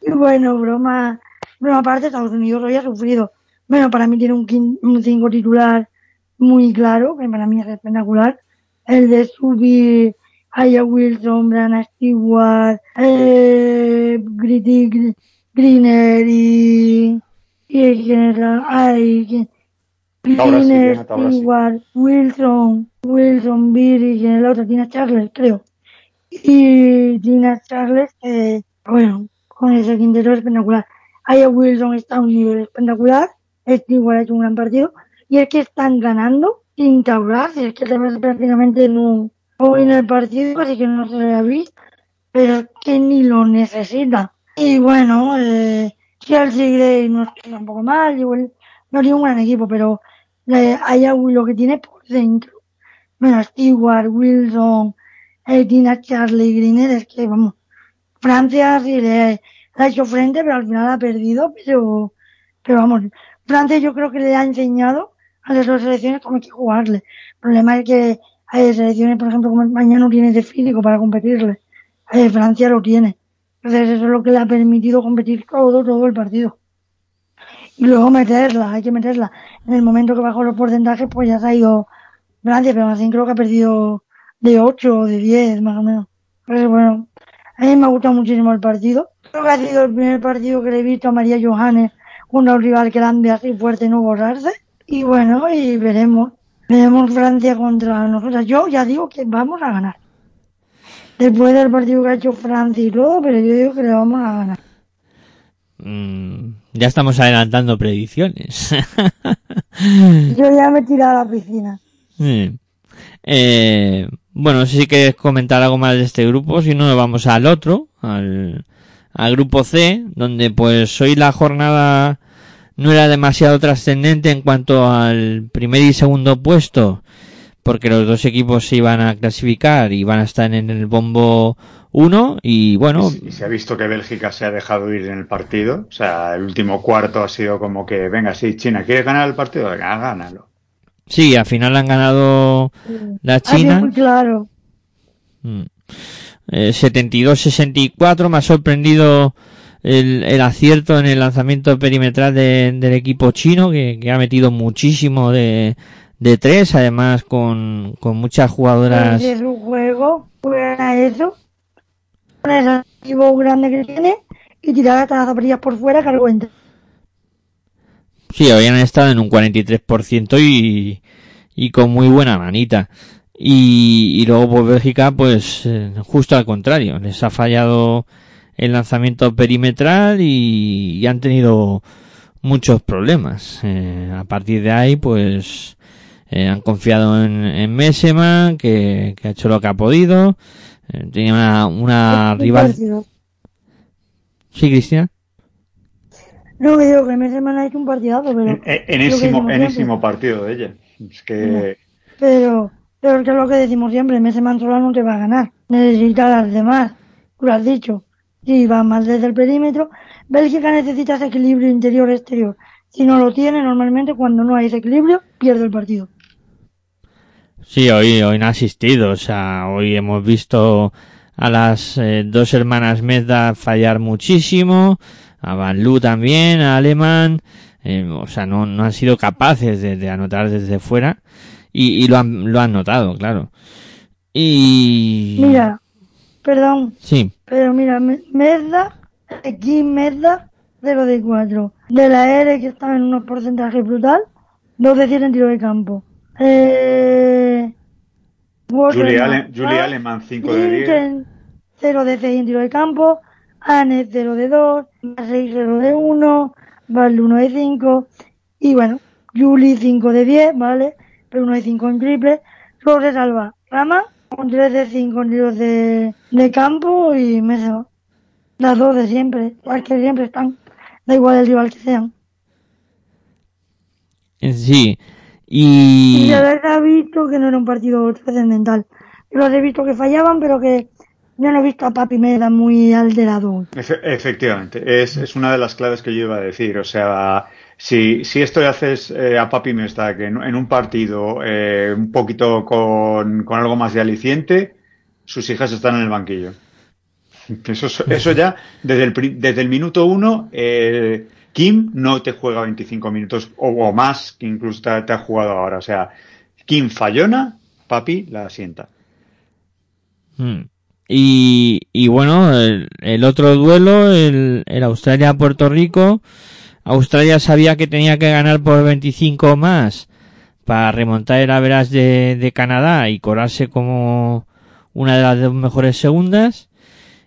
Speaker 2: y bueno, broma, broma aparte, Estados Unidos hoy ha sufrido. Bueno, para mí tiene un, un cinco titular muy claro, que para mí es espectacular. El de subir Aya Wilson, Brana Stewart, eh, Gritty Greener y, y general, ay, Greener, Stewart, Wilson, Wilson, Beer y el otro, Tina Charles, creo. Y Tina Charles, eh, bueno, con ese quintero espectacular. Aya Wilson está a un nivel espectacular, Stewart ha hecho un gran partido, y es que están ganando sin tablar, es que prácticamente no en el partido así que no se le ha visto, pero que ni lo necesita. Y bueno, eh, Chelsea Gray no está tampoco mal, igual no tiene un gran equipo, pero eh, hay algo lo que tiene por dentro. Bueno, Stewart, Wilson, eh, Tina Charlie, Greener, es que vamos, Francia sí le, ha hecho frente, pero al final ha perdido, pero, pero vamos, Francia yo creo que le ha enseñado a las dos selecciones cómo hay que jugarle. El problema es que hay selecciones, por ejemplo, como mañana no tiene de físico para competirle. Francia lo tiene. Entonces eso es lo que le ha permitido competir todo, todo el partido. Y luego meterla, hay que meterla. En el momento que bajó los porcentajes, pues ya se ha ido Francia, pero así creo que ha perdido de 8 o de 10, más o menos. Bueno, a mí me ha gustado muchísimo el partido. Creo que ha sido el primer partido que le he visto a María Johannes, una rival grande así fuerte, no borrarse. Y bueno, y veremos tenemos Francia contra nosotros. Yo ya digo que vamos a ganar. Después del partido que ha hecho Francia y todo, pero yo digo que le vamos a ganar.
Speaker 1: Mm, ya estamos adelantando predicciones.
Speaker 2: yo ya me he tirado a la piscina.
Speaker 1: Eh, bueno, si quieres comentar algo más de este grupo, si no, vamos al otro, al, al grupo C, donde pues hoy la jornada no era demasiado trascendente en cuanto al primer y segundo puesto, porque los dos equipos se iban a clasificar y van a estar en el bombo 1 y bueno.
Speaker 3: Y, se ha visto que Bélgica se ha dejado ir en el partido, o sea, el último cuarto ha sido como que, venga, sí, China, ¿quieres ganar el partido? Gánalo.
Speaker 1: Sí, al final han ganado la China.
Speaker 2: muy claro.
Speaker 1: 72-64, mm. me ha sorprendido el, el, acierto en el lanzamiento perimetral del equipo chino, que, que, ha metido muchísimo de, de tres, además con, con muchas jugadoras.
Speaker 2: Es un juego, fuera eso, con el activo grande que tiene y tirar las zapatillas por fuera que algo entra.
Speaker 1: Sí, habían estado en un 43% y, y con muy buena manita. Y, y luego por Bélgica, pues eh, justo al contrario, les ha fallado el lanzamiento perimetral y, han tenido muchos problemas. Eh, a partir de ahí, pues eh, han confiado en, en Meseman, que, ha hecho lo que ha podido. Tenía una, una rival. Sí, Cristina.
Speaker 2: No, que digo que Meseman ha hecho un partidazo, pero.
Speaker 3: Enésimo, partido de ella. Es que.
Speaker 2: Pero, pero que es lo que decimos siempre: Meseman solo no te va a ganar. Necesita a las demás. Tú lo has dicho si va más desde el perímetro. Bélgica necesita ese equilibrio interior-exterior. Si no lo tiene, normalmente cuando no hay ese equilibrio, pierde el partido.
Speaker 1: Sí, hoy, hoy no ha asistido. O sea, hoy hemos visto a las eh, dos hermanas Mezda fallar muchísimo, a Van Lu también, a Alemán. Eh, o sea, no, no han sido capaces de, de anotar desde fuera y, y, lo, han, lo han notado, claro. Y.
Speaker 2: Mira, perdón.
Speaker 1: Sí.
Speaker 2: Pero mira, Mezda, aquí Mezda, 0 de 4. De la R, que estaba en unos porcentajes brutal, 2 de 7 en tiro de campo. Eh,
Speaker 3: Julia, Alemán, 5 de 10.
Speaker 2: 0 de 6 en tiro de campo. Anne, 0 de 2. 6, 0 de 1. Val, 1 de 5. Y bueno, Julie, 5 de 10, ¿vale? Pero 1 de 5 en triple. Luego se salva Rama, con 3 de 5 tiros de, de campo y me Las dos de siempre, igual que siempre están. Da igual el rival que sean.
Speaker 1: Sí. Y...
Speaker 2: y haber visto que no era un partido trascendental. Yo los he visto que fallaban, pero que yo no he visto a Papi Meda muy alterado.
Speaker 3: efectivamente, es, es, una de las claves que yo iba a decir. O sea, si, si esto le haces eh, a Papi Meda que en, un partido eh, un poquito con, con, algo más de aliciente, sus hijas están en el banquillo. Eso, eso ya, desde el, desde el minuto uno, eh, Kim no te juega 25 minutos o, más que incluso te, ha jugado ahora. O sea, Kim fallona, Papi la asienta.
Speaker 1: Hmm. Y, y bueno, el, otro duelo, el, el Australia-Puerto Rico, Australia sabía que tenía que ganar por 25 más para remontar el average de, de Canadá y corarse como una de las dos mejores segundas.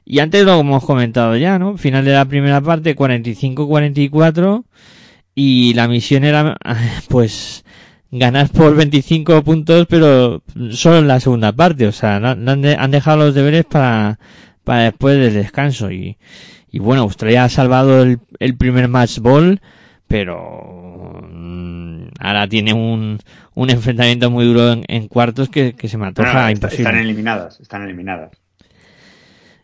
Speaker 1: Y antes lo hemos comentado ya, ¿no? Final de la primera parte, 45-44. Y la misión era, pues, ganar por 25 puntos, pero solo en la segunda parte. O sea, han, dejado los deberes para, para después del descanso. Y, y bueno, Australia ha salvado el, el primer match ball, pero mm, ahora tiene un, un enfrentamiento muy duro en, cuartos que, que, se me antoja imposible.
Speaker 3: Están eliminadas, están eliminadas.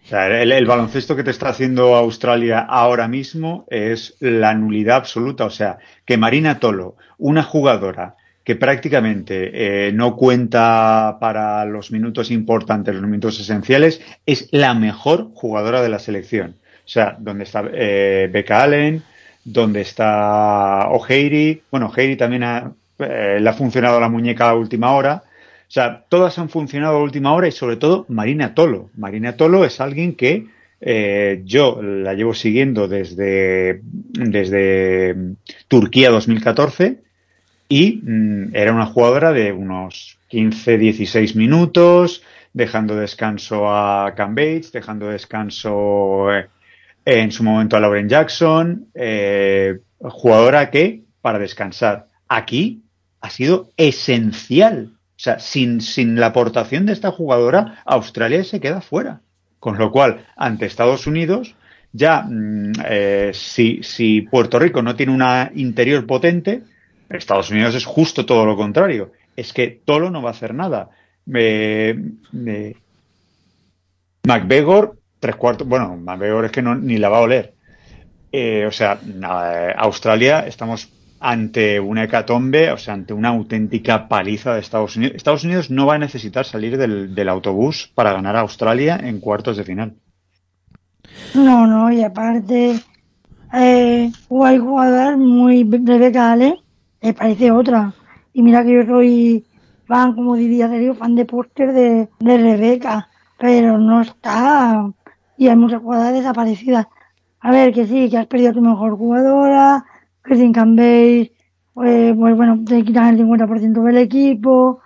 Speaker 3: O sea, el, el, baloncesto que te está haciendo Australia ahora mismo es la nulidad absoluta. O sea, que Marina Tolo, una jugadora que prácticamente eh, no cuenta para los minutos importantes, los minutos esenciales, es la mejor jugadora de la selección. O sea, donde está eh, Becca Allen, donde está O'Heiri, bueno, O'Heiri también ha, eh, le ha funcionado la muñeca a última hora. O sea, todas han funcionado a última hora y sobre todo Marina Tolo. Marina Tolo es alguien que eh, yo la llevo siguiendo desde, desde Turquía 2014 y mm, era una jugadora de unos 15-16 minutos, dejando descanso a Cam Bates, dejando descanso eh, en su momento a Lauren Jackson, eh, jugadora que, para descansar aquí, ha sido esencial. O sea, sin, sin la aportación de esta jugadora, Australia se queda fuera. Con lo cual, ante Estados Unidos, ya mm, eh, si, si Puerto Rico no tiene una interior potente, Estados Unidos es justo todo lo contrario. Es que Tolo no va a hacer nada. McBegor, tres cuartos. Bueno, McBegor es que ni la va a oler. Eh, o sea, Australia estamos ante una hecatombe, o sea, ante una auténtica paliza de Estados Unidos. Estados Unidos no va a necesitar salir del, autobús para ganar a Australia en cuartos de final.
Speaker 2: No, no, y aparte, eh, hay jugador muy me parece otra. Y mira que yo soy fan, como diría Sergio, fan de póster de, de Rebeca, pero no está. Y hay muchas jugadoras desaparecidas. A ver, que sí, que has perdido a tu mejor jugadora, que sin Campbell, pues, pues bueno, te quitan el 50% del equipo,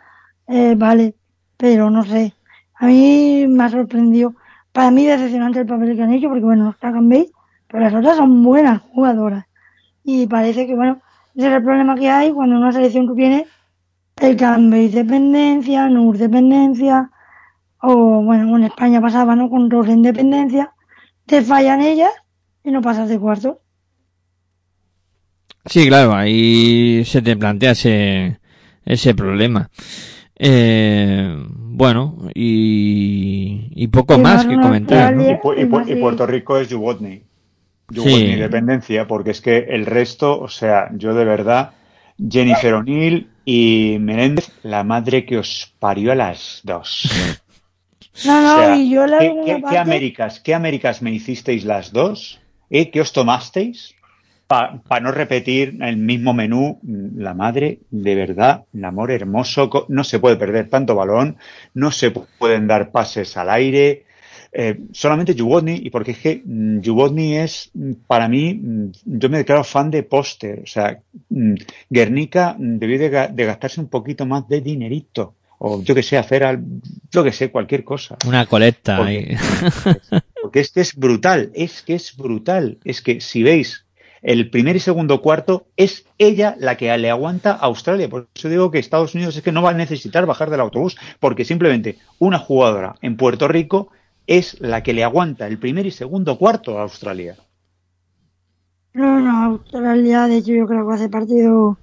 Speaker 2: eh, vale, pero no sé. A mí me ha sorprendido. Para mí decepcionante el papel que han hecho, porque bueno, no está Campbell, pero las otras son buenas jugadoras. Y parece que, bueno, ese es el problema que hay cuando una selección que viene el cambio de dependencia, NUR dependencia, o bueno, en España pasaba, ¿no? Con dos independencia, te fallan ellas y no pasas de cuarto.
Speaker 1: Sí, claro, ahí se te plantea ese, ese problema. Eh, bueno, y, y poco más que comentar.
Speaker 3: Y, Puerto Rico es Jubotny yo sí. mi dependencia, porque es que el resto, o sea, yo de verdad, Jennifer O'Neill y Menéndez, la madre que os parió a las dos.
Speaker 2: No, no, y yo la
Speaker 3: ¿qué, ¿qué, Américas, ¿Qué Américas me hicisteis las dos? ¿Eh? ¿Qué os tomasteis? Para no repetir el mismo menú, la madre, de verdad, el amor hermoso, no se puede perder tanto balón, no se pueden dar pases al aire, eh, solamente Jubotny, y porque es que Jubotny mm, es, mm, para mí, mm, yo me declaro fan de póster. O sea, Guernica debió de, gastarse un poquito más de dinerito. O yo que sé, hacer, al, yo que sé, cualquier cosa.
Speaker 1: Una colecta
Speaker 3: porque, porque es que es brutal, es que es brutal. Es que si veis el primer y segundo cuarto, es ella la que le aguanta a Australia. Por eso digo que Estados Unidos es que no va a necesitar bajar del autobús, porque simplemente una jugadora en Puerto Rico es la que le aguanta el primer y segundo cuarto a Australia.
Speaker 2: No, no, Australia, de hecho, yo creo que hace partido,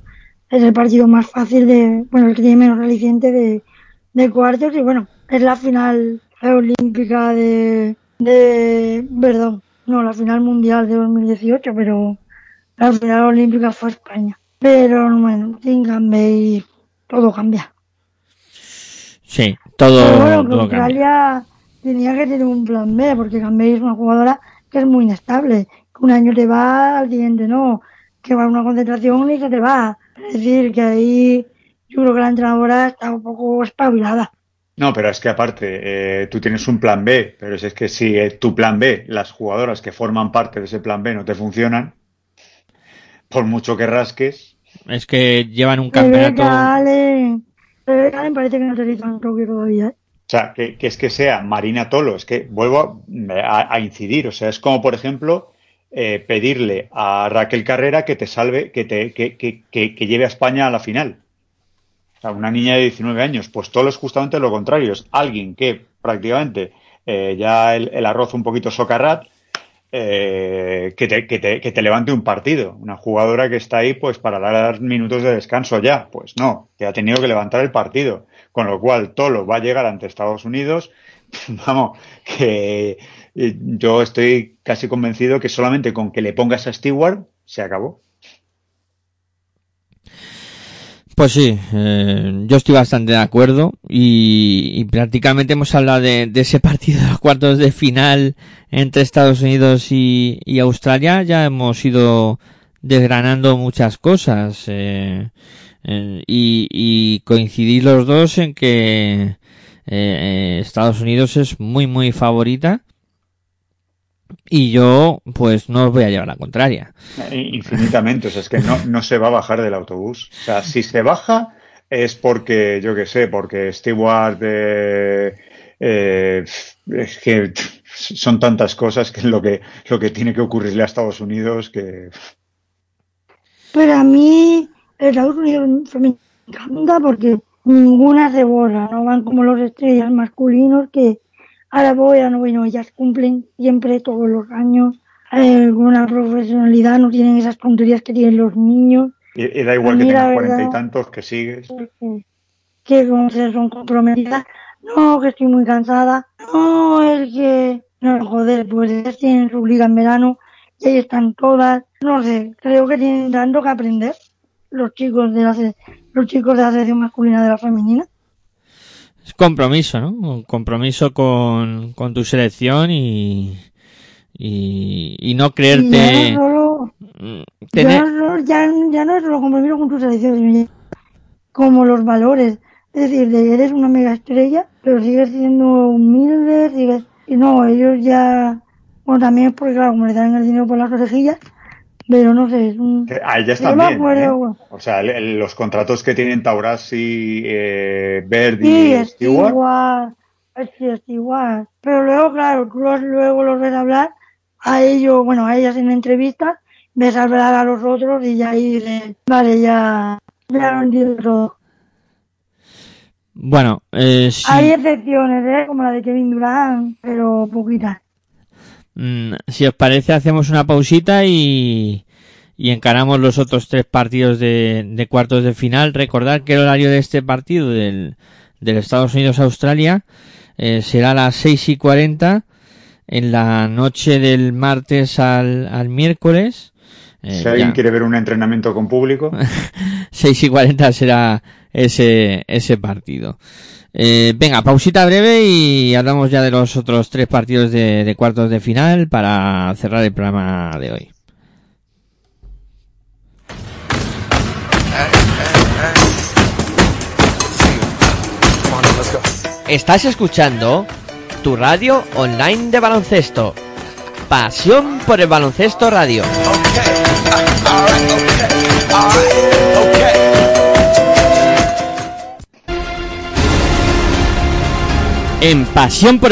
Speaker 2: es el partido más fácil de, bueno, el que tiene menos aliciente de, de cuartos y bueno, es la final olímpica de, de, perdón, no, la final mundial de 2018, pero la final olímpica fue España. Pero bueno, sin Gambey todo cambia.
Speaker 1: Sí, todo,
Speaker 2: Pero bueno, que
Speaker 1: todo cambia.
Speaker 2: Tenía que tener un plan B, porque Gambey es una jugadora que es muy inestable. Que un año te va, al siguiente no. Que va a una concentración y se te va. Es decir, que ahí yo creo que la entrenadora está un poco espabilada.
Speaker 3: No, pero es que aparte, eh, tú tienes un plan B, pero si es que si eh, tu plan B, las jugadoras que forman parte de ese plan B no te funcionan, por mucho que rasques,
Speaker 1: Es que llevan un
Speaker 2: Rebeca
Speaker 1: campeonato.
Speaker 2: Allen, Rebeca Allen parece que no hizo en Tokio todavía. ¿eh?
Speaker 3: O sea, que, es que sea Marina Tolo, es que vuelvo a, a incidir. O sea, es como, por ejemplo, eh, pedirle a Raquel Carrera que te salve, que te que, que, lleve a España a la final. O sea, una niña de 19 años. Pues Tolo es justamente lo contrario. Es alguien que prácticamente eh, ya el, el arroz un poquito socarrat, eh, que, te, que, te, que te levante un partido. Una jugadora que está ahí pues para dar minutos de descanso ya. Pues no, que ha tenido que levantar el partido. Con lo cual Tolo va a llegar ante Estados Unidos. Vamos, que eh, yo estoy casi convencido que solamente con que le pongas a Stewart se acabó.
Speaker 1: Pues sí, eh, yo estoy bastante de acuerdo y, prácticamente hemos hablado de, de ese partido de los cuartos de final entre Estados Unidos y, y Australia. Ya hemos ido desgranando muchas cosas eh, eh, y, y coincidís los dos en que eh, eh, Estados Unidos es muy muy favorita y yo pues no os voy a llevar la contraria.
Speaker 3: Infinitamente. O sea, es que no, no se va a bajar del autobús. O sea, si se baja es porque, yo qué sé, porque Stewart, eh, eh, es que son tantas cosas que es lo que, lo que tiene que ocurrirle a Estados Unidos que
Speaker 2: Pero a mí, Estados Unidos me encanta porque ninguna se borra, no van como los estrellas masculinos que ahora voy, ahora no voy, no, ellas cumplen siempre todos los años. Eh, con una profesionalidad, no tienen esas tonterías que tienen los niños,
Speaker 3: y, y da igual
Speaker 2: A
Speaker 3: que tengas cuarenta y tantos que sigues.
Speaker 2: que, que como se son comprometidas, no, que estoy muy cansada, no, es que, no, joder, pues ellas tienen su liga en verano y ahí están todas, no sé, creo que tienen tanto que aprender los chicos de la, los chicos de la selección masculina de la femenina.
Speaker 1: Es compromiso, ¿no? Un compromiso con, con tu selección y, y, y no
Speaker 2: Y ya
Speaker 1: creerte...
Speaker 2: no solo,
Speaker 1: mm,
Speaker 2: ya,
Speaker 1: tener-
Speaker 2: no- ya, ya no es solo compromiso con tu selección, sino ya como los valores. Es decir, de eres una mega estrella, pero sigues siendo humilde, sigues... Y no, ellos ya... Bueno, también es porque, claro, como le dan el dinero por las orejillas, pero no sé, es un...
Speaker 3: A ellas también.
Speaker 2: acuerdo,
Speaker 3: ¿eh? O sea, el- el- los contratos que tienen Taurasi, eh, Verdi
Speaker 2: Sí,
Speaker 3: y
Speaker 2: es
Speaker 3: Stewart,
Speaker 2: igual, es que es igual. Pero luego, claro, tú los- luego los ves hablar a ellos, bueno, a ellas en entrevistas, ves hablar a los otros y ya ahí dices, vale, ya, ya lo entiendo todo.
Speaker 1: Bueno, eh, sí,
Speaker 2: Hay excepciones, ¿eh? Como la de Kevin Durant, pero poquitas.
Speaker 1: Mm, si os parece hacemos una pausita y, y encaramos los otros tres partidos de, de cuartos de final. Recordad que el horario de este partido del, del Estados Unidos-Australia eh, será a las 6 y 40 en la noche del martes al, al miércoles. Eh,
Speaker 3: si alguien
Speaker 1: ya.
Speaker 3: quiere ver un entrenamiento con público,
Speaker 1: 6 y 40 será ese, ese partido. Eh, venga, pausita breve y hablamos ya de los otros tres partidos de, de cuartos de final para cerrar el programa de hoy. Estás escuchando tu radio online de baloncesto. Pasión por el baloncesto radio. Pasión por el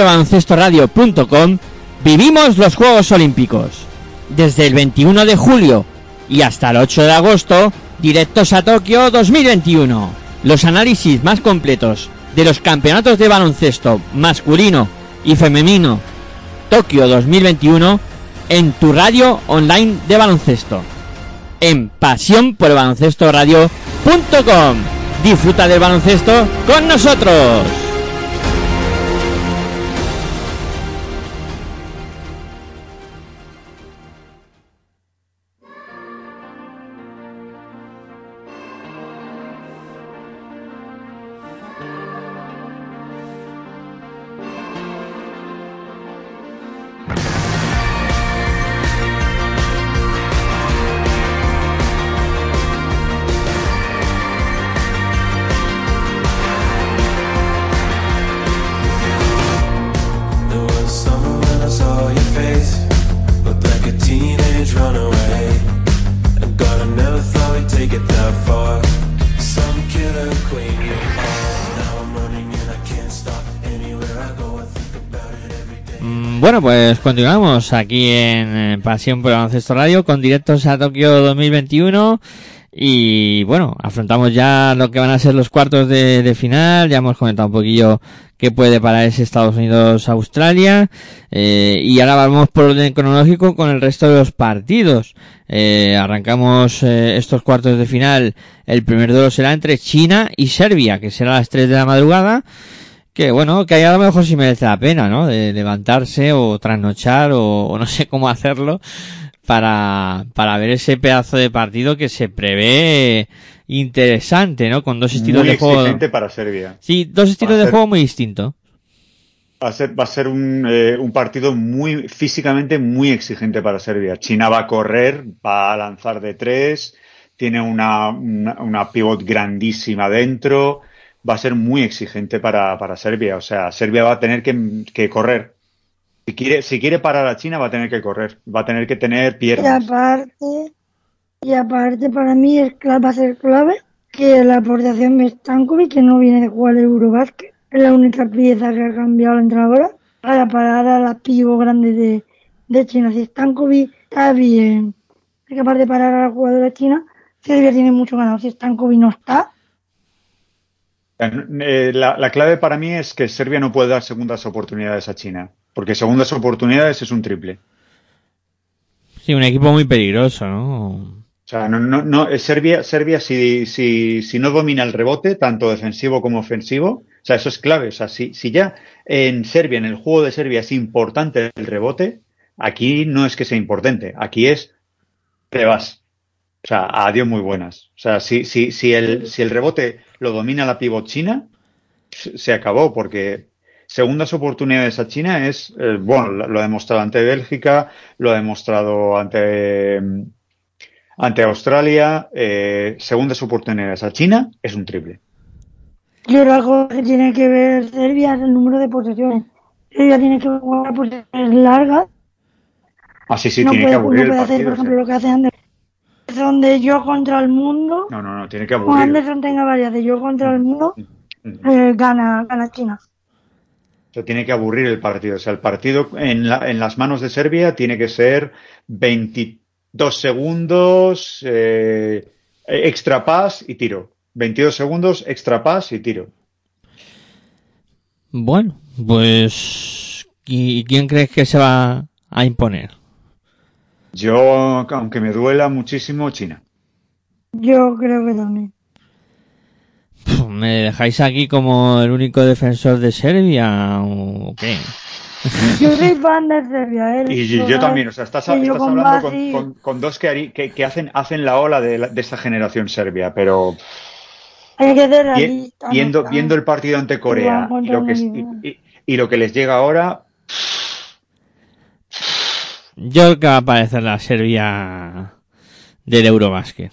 Speaker 1: baloncesto radio.com vivimos los Juegos Olímpicos. Desde el 21 de julio y hasta el 8 de agosto, directos a Tokio 2021. Los análisis más completos de los campeonatos de baloncesto masculino y femenino Tokio 2021 en tu radio online de baloncesto. En pasión por el baloncesto radio.com. Disfruta del baloncesto con nosotros. Pues continuamos aquí en Pasión por el Baloncesto Radio con directos a Tokio 2021 y bueno, afrontamos ya lo que van a ser los cuartos de, de final, ya hemos comentado un poquillo qué puede para ese Estados Unidos-Australia eh, y ahora vamos por orden cronológico con el resto de los partidos. Eh, arrancamos eh, estos cuartos de final, el primer duelo será entre China y Serbia, que será a las 3 de la madrugada que bueno, que a lo mejor sí merece la pena, ¿no? De levantarse o trasnochar o, o no sé cómo hacerlo para, para ver ese pedazo de partido que se prevé interesante, ¿no? Con dos estilos
Speaker 3: Muy
Speaker 1: de juego.
Speaker 3: exigente para Serbia.
Speaker 1: Sí, dos estilos
Speaker 3: Va
Speaker 1: de
Speaker 3: ser-
Speaker 1: juego muy distintos.
Speaker 3: Va a ser, va a ser un, eh, un partido muy físicamente muy exigente para Serbia. China va a correr, va a lanzar de tres, tiene una, una, una pivot grandísima dentro. Va a ser muy exigente para, para Serbia. O sea, Serbia va a tener que, que correr. Si quiere, si quiere parar a China, va a tener que correr. Va a tener que tener
Speaker 2: Y
Speaker 3: piernas.
Speaker 2: aparte, y aparte para mí es clave, va a ser clave que la aportación de Stankovic, que no viene de jugar el Eurobasket, es la única pieza que ha cambiado la entrenadora para parar a la pivo grande de, de China. Si Stankovic está bien, es capaz de parar a la jugadora china, Serbia tiene mucho ganado. Si Stankovic no está,
Speaker 3: la, la clave para mí es que Serbia no puede dar segundas oportunidades a China. Porque segundas oportunidades es un triple.
Speaker 1: Sí, un equipo muy peligroso, ¿no?
Speaker 3: O sea, no, no, no, eh, Serbia, Serbia si, si, si no domina el rebote, tanto defensivo como ofensivo, o sea, eso es clave. O sea, si, si ya en Serbia, en el juego de Serbia es importante el rebote, aquí no es que sea importante, aquí es te vas. O sea, adiós muy buenas. O sea, si, si, si, el, si el rebote lo domina la pivot china, se acabó, porque segundas oportunidades a China es, eh, bueno, lo ha demostrado ante Bélgica, lo ha demostrado ante, ante Australia, eh, segundas oportunidades a China es un triple.
Speaker 2: yo creo algo que tiene que ver Serbia es el número de posesiones. Serbia tiene que jugar posesiones largas
Speaker 3: Así sí,
Speaker 2: no
Speaker 3: tiene
Speaker 2: puede,
Speaker 3: que aburrir
Speaker 2: no puede
Speaker 3: el
Speaker 2: hacer, por ejemplo, lo que hace Anderson. Donde yo contra el mundo,
Speaker 3: No, no, no, tiene que aburrir.
Speaker 2: Anderson tenga varias de yo contra el mundo,
Speaker 3: Mm.
Speaker 2: eh, gana, gana China.
Speaker 3: O sea, tiene que aburrir el partido. O sea, el partido en, la- en las manos de Serbia tiene que ser 22 segundos, eh, extra pass y tiro. 22 segundos, extra pass y tiro.
Speaker 1: Bueno, pues ¿y quién crees que se va a imponer?
Speaker 3: Yo, aunque me duela muchísimo, China.
Speaker 2: Yo creo que también.
Speaker 1: ¿Me dejáis aquí como el único defensor de Serbia o qué?
Speaker 2: Yo soy fan de Serbia, ¿eh?
Speaker 3: Y yo, también, o sea, estás,
Speaker 2: con
Speaker 3: hablando con, con- con dos que, que, que hacen, hacen la ola de, la- de esta generación serbia, pero
Speaker 2: Hay que ser realista.
Speaker 3: viendo, viendo el partido ante Corea
Speaker 2: Juan
Speaker 3: y lo, que, es-
Speaker 2: contra
Speaker 3: y, y- y lo que les llega ahora,
Speaker 1: Yo creo que va a aparecer la Serbia del Eurobasket.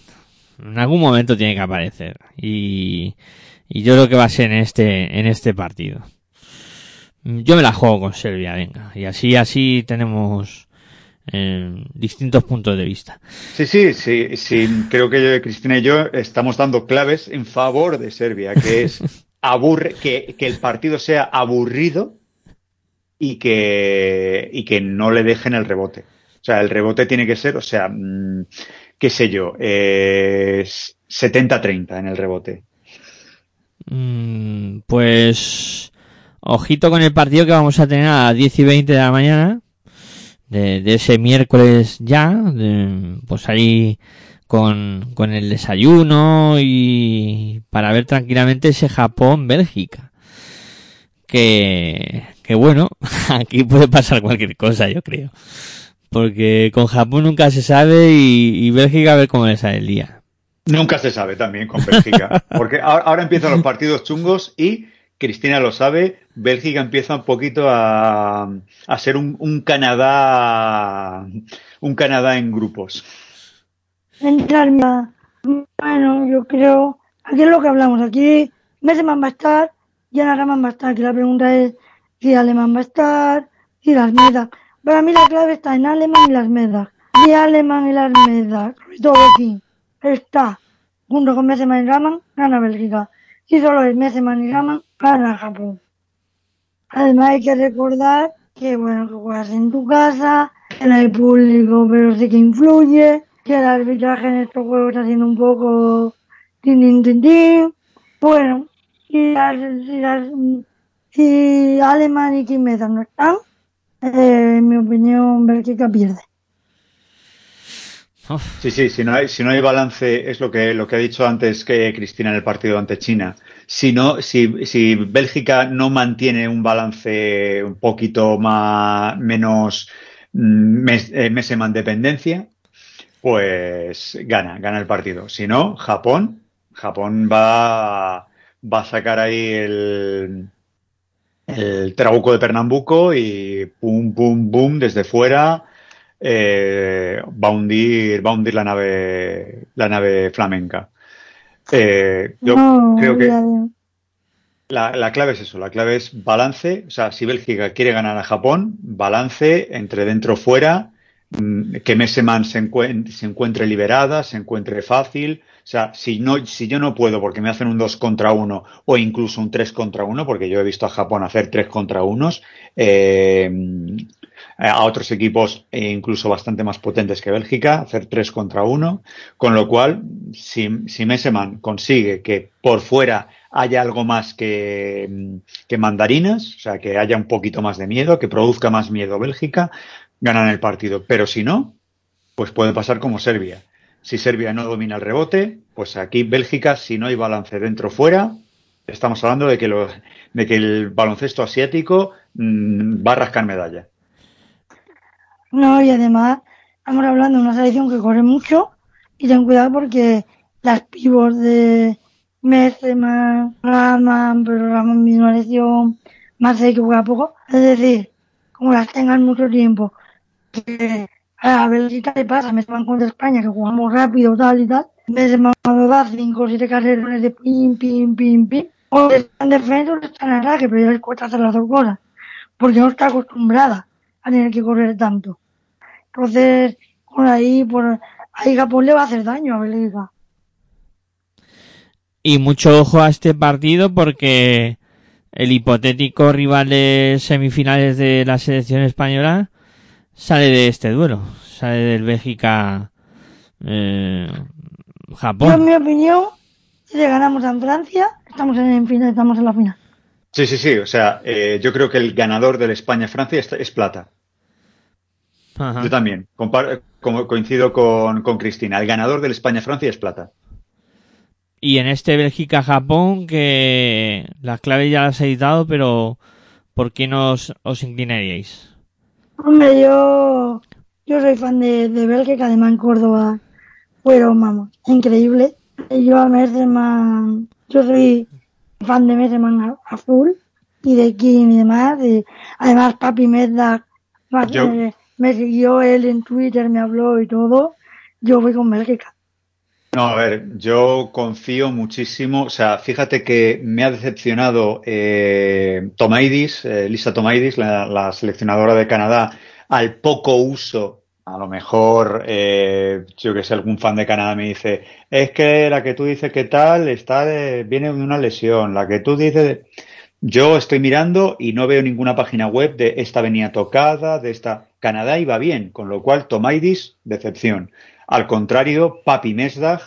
Speaker 1: En algún momento tiene que aparecer. Y, y yo creo que va a ser en este, en este partido. Yo me la juego con Serbia, venga. Y así, así tenemos eh, distintos puntos de vista.
Speaker 3: sí, sí, sí, sí, creo que Cristina y yo estamos dando claves en favor de Serbia, que es aburre, que, que el partido sea aburrido y que, y que no le dejen el rebote. O sea, el rebote tiene que ser, o sea, mm, qué sé yo, eh, 70-30 en el rebote.
Speaker 1: Mm, pues ojito con el partido que vamos a tener a las 10 y 20 de la mañana de, ese miércoles ya de- pues ahí con, con el desayuno y para ver tranquilamente ese Japón-Bélgica que, que bueno aquí puede pasar cualquier cosa yo creo. Porque con Japón nunca se sabe y, y Bélgica a ver cómo le sale el día.
Speaker 3: Nunca se sabe también con Bélgica, porque ahora, ahora empiezan los partidos chungos y Cristina lo sabe, Bélgica empieza un poquito a, a ser un, un Canadá, un Canadá en grupos.
Speaker 2: Bueno, yo creo, aquí es lo que hablamos, aquí Messeman va a estar y Ana Raman va a estar, que la pregunta es si Alemán va a estar, si las medas. Para mí la clave está en Alemán y las medas. Si Alemán y las medas, todo aquí, está junto con Messeman y Raman, gana Bélgica. Si solo es Messeman y Raman, gana Japón. Además hay que recordar que bueno, que juegas en tu casa, que no hay público, pero sí que influye, que el arbitraje en estos juegos está siendo un poco. Bueno, si, las, si, las, si Alemán y Quimeza no están, eh, en mi opinión, Bélgica pierde.
Speaker 3: Sí, sí, si no hay, si no hay balance, es lo que, lo que ha dicho antes que Cristina en el partido ante China. Si no, si, si Bélgica no mantiene un balance un poquito más, menos mm, mes, eh, meseman dependencia, pues gana, gana el partido. Si no, Japón, Japón va, va a sacar ahí el, el trabuco de Pernambuco y pum, pum, pum, desde fuera eh, va a hundir, va a hundir la nave, la nave flamenca. Eh, yo
Speaker 2: No,
Speaker 3: creo que la, la clave es eso, la clave es balance, o sea, si Bélgica quiere ganar a Japón, balance entre dentro fuera, que Messeman se, encuen- se encuentre liberada, se encuentre fácil, o sea, si no, si yo no puedo porque me hacen un 2 contra 1 o incluso un 3 contra 1, porque yo he visto a Japón hacer 3 contra 1, eh, a otros equipos eh, incluso bastante más potentes que Bélgica, hacer 3 contra 1, con lo cual, si, si Messeman consigue que por fuera haya algo más que, mm, que mandarinas, o sea, que haya un poquito más de miedo, que produzca más miedo Bélgica, ganan el partido. Pero si no, pues puede pasar como Serbia. Si Serbia no domina el rebote, pues aquí Bélgica, si no hay balance dentro fuera, estamos hablando de que, de que el baloncesto asiático mm, va a rascar medalla.
Speaker 2: No, y además estamos hablando de una selección que corre mucho y ten cuidado porque las pivos de Messeman, Raman, pero Raman misma lesión, más que juega poco, es decir, como las tengan mucho tiempo, a Bélgica le pasa, Messeman contra España, que jugamos rápido, tal y tal, Messeman cuando da 5 o 7 carreras de pim, pim, pim, pim, o está en defensa o está en ataque, pero ya les cuesta hacer las dos cosas, porque no está acostumbrada a tener que correr tanto. Entonces, por ahí, por ahí Japón le va a hacer daño a Bélgica.
Speaker 1: Y mucho ojo a este partido porque el hipotético rival de semifinales de la selección española sale de este duelo, sale del Bélgica eh,
Speaker 2: Yo, en
Speaker 1: Japón.
Speaker 2: mi opinión, si le ganamos a Francia, estamos en, el final, estamos en la final.
Speaker 3: Sí, sí, sí. O sea, eh, yo creo que el ganador del España-Francia es, es plata.
Speaker 1: Ajá.
Speaker 3: Yo también. Compar- como coincido con, con Cristina. El ganador del España-Francia es plata.
Speaker 1: Y en este Bélgica Japón que las claves ya las he editado, pero ¿por qué no os, os inclinaríais?
Speaker 2: Hombre, yo, yo soy fan de, de Bélgica, además en Córdoba fueron, vamos, increíble. Y Yo a Messerman, yo soy fan de Messerman a, a full y de Kim y demás. Y además, Papi Medda
Speaker 3: Yo-
Speaker 2: me siguió él en Twitter, me habló y todo. Yo voy con Bélgica.
Speaker 3: No, a ver, yo confío muchísimo. O sea, fíjate que me ha decepcionado eh, Tomaidis, eh, Lisa Tomaidis, la, seleccionadora de Canadá, al poco uso. A lo mejor, eh, yo que sé, algún fan de Canadá me dice, es que la que tú dices que tal está viene de una lesión, la que tú dices, yo estoy mirando y no veo ninguna página web de esta venía tocada, de esta Canadá iba bien, con lo cual Tomaidis, decepción. Al contrario, Papi Mesdag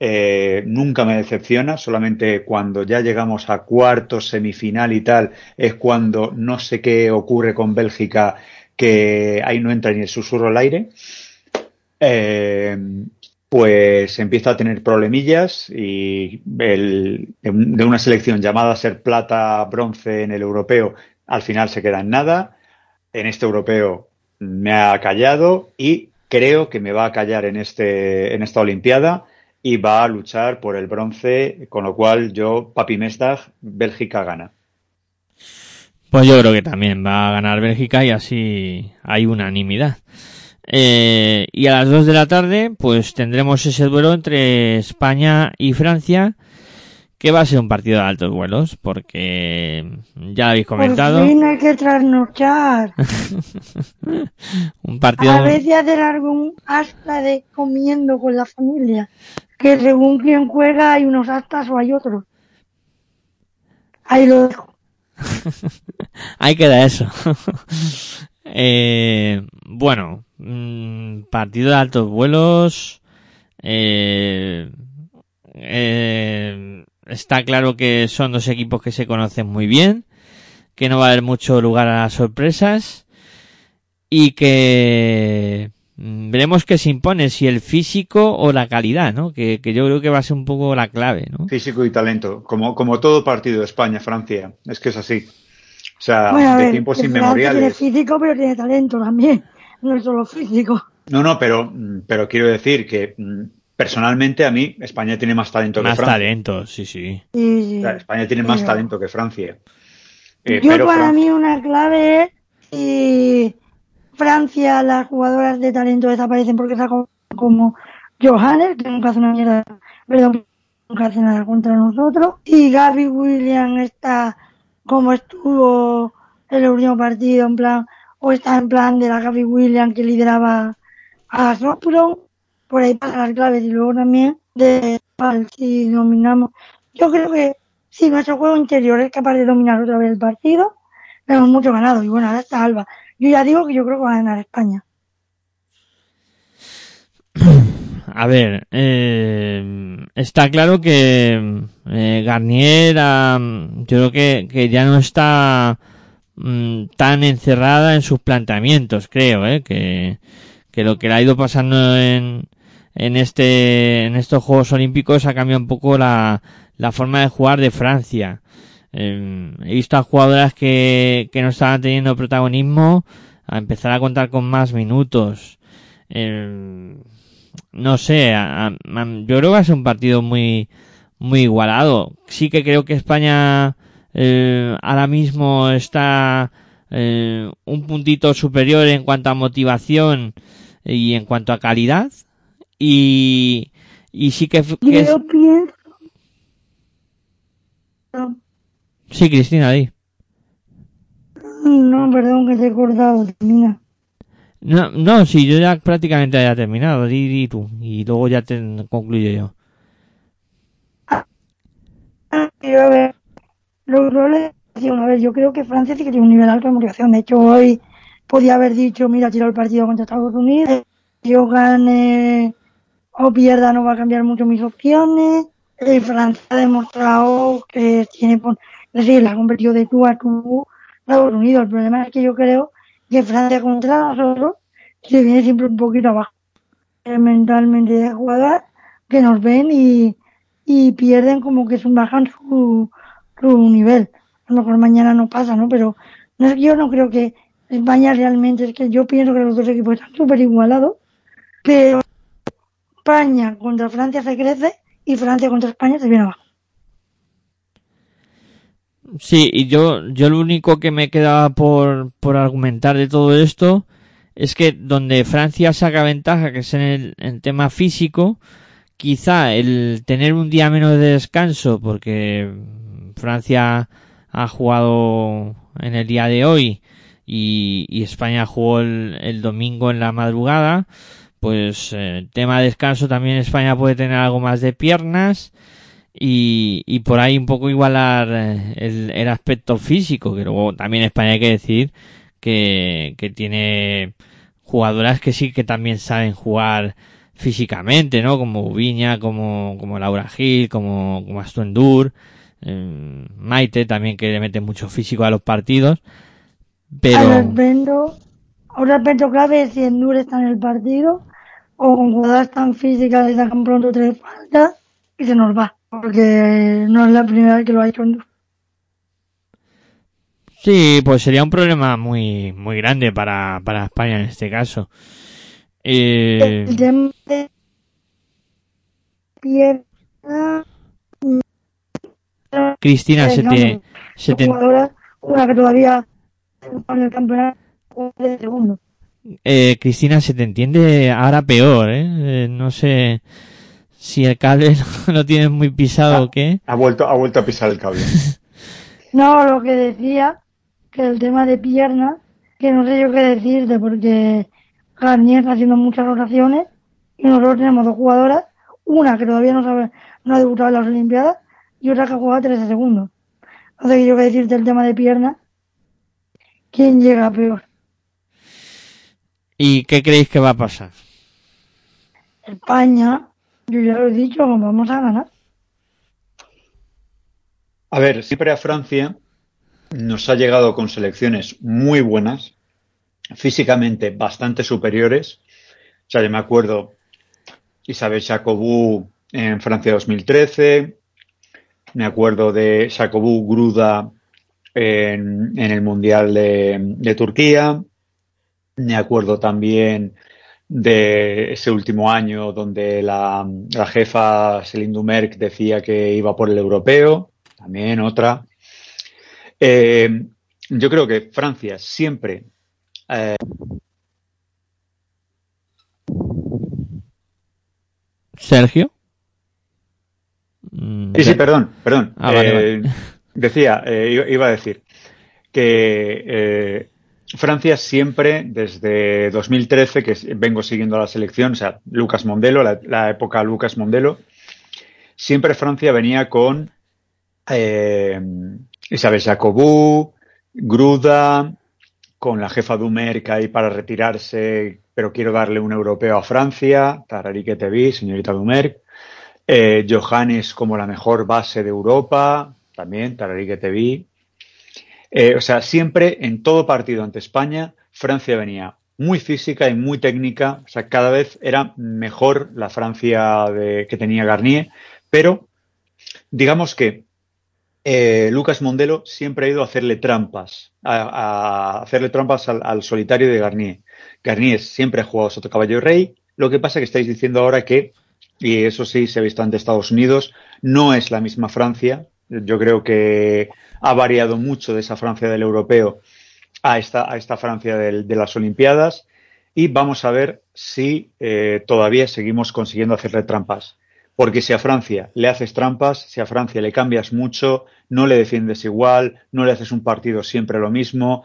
Speaker 3: eh, nunca me decepciona, solamente cuando ya llegamos a cuartos, semifinal y tal, es cuando no sé qué ocurre con Bélgica, que ahí no entra ni el susurro al aire. Eh, pues empieza a tener problemillas y el, de una selección llamada a ser plata, bronce en el europeo, al final se queda en nada. En este europeo me ha callado y creo que me va a callar en, este, en esta Olimpiada y va a luchar por el bronce, con lo cual yo, Papi Mestag, Bélgica gana.
Speaker 1: Pues yo creo que también va a ganar Bélgica y así hay unanimidad. Eh, y a las 2 de la tarde, pues tendremos ese duelo entre España y Francia, que va a ser un partido de altos vuelos, porque ya lo habéis comentado,
Speaker 2: Por fin hay que trasnochar.
Speaker 1: un partido
Speaker 2: A veces hacer algún hasta de comiendo con la familia. Que según quien juega hay unos actas o hay otros. Ahí lo dejo.
Speaker 1: Ahí queda eso. eh, bueno, mm, partido de altos vuelos. Eh, eh, está claro que son dos equipos que se conocen muy bien, que no va a haber mucho lugar a las sorpresas y que mm, veremos qué se impone, si el físico o la calidad, ¿no? Que, que, yo creo que va a ser un poco la clave, ¿no?
Speaker 3: Físico y talento, como, como todo partido de España-Francia, es que es así. O sea,
Speaker 2: Bueno, a
Speaker 3: de
Speaker 2: ver,
Speaker 3: tiempos
Speaker 2: Francia Tiene
Speaker 3: inmemoriales.
Speaker 2: físico, pero tiene talento también. No es solo físico.
Speaker 3: No, no, pero, pero quiero decir que mm, personalmente a mí España tiene más talento
Speaker 1: Más
Speaker 3: que Francia.
Speaker 1: talento, sí, sí.
Speaker 2: Sí, sí.
Speaker 3: O sea, España tiene más
Speaker 2: Pero-
Speaker 3: talento que Francia. Eh,
Speaker 2: Yo
Speaker 3: pero
Speaker 2: para
Speaker 3: Fran-
Speaker 2: mí una clave es si Francia, las jugadoras de talento desaparecen porque está como, como Johannes, que nunca hace una mierda, perdón, nunca hace nada contra nosotros, y Gaby Williams está como estuvo en el último partido, en plan, o está en plan de la Gaby Williams que lideraba a Sopron, por ahí pasan las claves y luego también de si dominamos. Yo creo que si nuestro juego interior es capaz de dominar otra vez el partido, tenemos mucho ganado. Y bueno, ahora está Alba. Yo ya digo que yo creo que va a ganar España.
Speaker 1: A ver, eh, está claro que eh, Garnier, ah, yo creo que, que ya no está mm, tan encerrada en sus planteamientos, creo, eh, que, que lo que le ha ido pasando en, en este, en estos Juegos Olímpicos ha cambiado un poco la, la forma de jugar de Francia. Eh, he visto a jugadoras que, que no estaban teniendo protagonismo a empezar a contar con más minutos. Eh, no sé, yo creo que va a ser un partido muy, muy igualado. Sí que creo que España eh, ahora mismo está eh, un puntito superior en cuanto a motivación y en cuanto a calidad. Y, y sí que, es-
Speaker 2: yo pienso.
Speaker 1: sí, Cristina, di.
Speaker 2: No, perdón que te he cortado. Termina.
Speaker 1: No, no, sí, yo ya prácticamente ya he terminado. Di, di tú. Y luego ya te concluyo yo.
Speaker 2: Yo, a ver, los roles. A ver, yo creo que Francia sí que tiene un nivel alto de motivación. De hecho, hoy podía haber dicho, mira, tiro el partido contra Estados Unidos. Yo gane o pierda, no va a cambiar mucho mis opciones. Eh, Francia ha demostrado que tiene, es decir, la ha de tú a tú Estados Unidos. El problema es que yo creo que Francia contra nosotros se viene siempre un poquito abajo eh, mentalmente de jugadas que nos ven y, y pierden como que se bajan su, su nivel. A lo mejor mañana no pasa, ¿no? Pero no es que yo no creo que España realmente, es que yo pienso que los dos equipos están súper igualados, pero España contra Francia se crece y Francia contra España se viene abajo.
Speaker 1: Sí, y yo, yo lo único que me quedaba por, por argumentar de todo esto es que donde Francia saca ventaja, que es en el, tema físico, quizá el tener un día menos de descanso, porque Francia ha jugado en el día de hoy y, y España jugó el, el domingo en la madrugada, pues eh, tema de descanso también España puede tener algo más de piernas y, y por ahí un poco igualar eh, el, el aspecto físico, que luego también España hay que decir que, que tiene jugadoras que sí que también saben jugar físicamente, ¿no? Como Viña, como, como Laura Gil, como, como eh, Maite también que le mete mucho físico a los partidos,
Speaker 2: Ahora
Speaker 1: pero
Speaker 2: aspecto clave si Endur está en el partido o con jugadas tan físicas le sacan pronto tres faltas y se nos va. Porque no es la primera vez que lo ha hecho
Speaker 1: sí, pues sería un problema muy, muy grande para, para España en este caso. Eh,
Speaker 2: El tema de pierna,
Speaker 1: Cristina, se
Speaker 2: no,
Speaker 1: te,
Speaker 2: no,
Speaker 1: se te,
Speaker 2: jugadoras, una que todavía en el campeonato de segundo.
Speaker 1: Eh, Cristina, se te entiende ahora peor, ¿eh? Eh, No sé si el cable lo tienes muy pisado o qué.
Speaker 3: Ha vuelto, ha vuelto a pisar el cable.
Speaker 2: No, lo que decía, que el tema de piernas, que no sé yo qué decirte, porque Garnier está haciendo muchas rotaciones y nosotros tenemos dos jugadoras, una que todavía no sabe, no ha debutado en las Olimpiadas y otra que juega 13 segundos. No sé yo qué decirte el tema de pierna. ¿Quién llega peor?
Speaker 1: ¿Y qué creéis que va a pasar?
Speaker 2: España, yo ya lo he dicho, vamos a ganar.
Speaker 3: A ver, siempre a Francia nos ha llegado con selecciones muy buenas, físicamente bastante superiores. O sea, yo me acuerdo Isabel Jacobou en Francia 2013, me acuerdo de Jacobou Gruda en, en el Mundial de, de, Turquía, me acuerdo también de ese último año donde la, la jefa Céline Dumerc decía que iba por el europeo, también otra. Eh, yo creo que Francia siempre eh,
Speaker 1: Sergio.
Speaker 3: Sí, sí, perdón, perdón.
Speaker 1: Ah, vale,
Speaker 3: Eh,
Speaker 1: vale.
Speaker 3: Decía, eh, iba- iba a decir que eh, Francia siempre, desde 2013, que vengo siguiendo la selección, o sea, Lucas Mondelo, la, la época Lucas Mondelo, siempre Francia venía con eh, Isabel Jacobou, Gruda, con la jefa Dumerc ahí para retirarse, pero quiero darle un europeo a Francia, Tarari que te vi, señorita Dumerc. Eh, Johannes como la mejor base de Europa, también, Tarari que te vi. Eh, o sea, siempre en todo partido ante España, Francia venía muy física y muy técnica. O sea, cada vez era mejor la Francia que tenía Garnier, pero digamos que eh, Lucas Mondelo siempre ha ido a hacerle trampas, a, hacerle trampas al, al solitario de Garnier. Garnier siempre ha jugado Soto Caballo Rey. Lo que pasa es que estáis diciendo ahora que, y eso sí se ha visto ante Estados Unidos, no es la misma Francia. Yo creo que ha variado mucho de esa Francia del europeo a esta, a esta Francia de las Olimpiadas. Y vamos a ver si eh, todavía seguimos consiguiendo hacerle trampas. Porque si a Francia le haces trampas, si a Francia le cambias mucho, no le defiendes igual, no le haces un partido siempre lo mismo,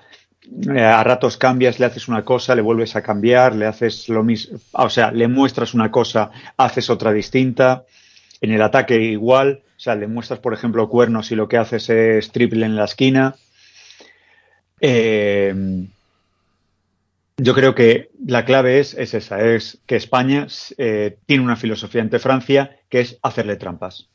Speaker 3: eh, a ratos cambias, le haces una cosa, le vuelves a cambiar, le haces lo mismo, o sea, le muestras una cosa, haces otra distinta. En el ataque igual, sea, le muestras, por ejemplo, cuernos y lo que haces es triple en la esquina. Eh, yo creo que la clave es, es esa, es que España eh, tiene una filosofía ante Francia que es hacerle trampas.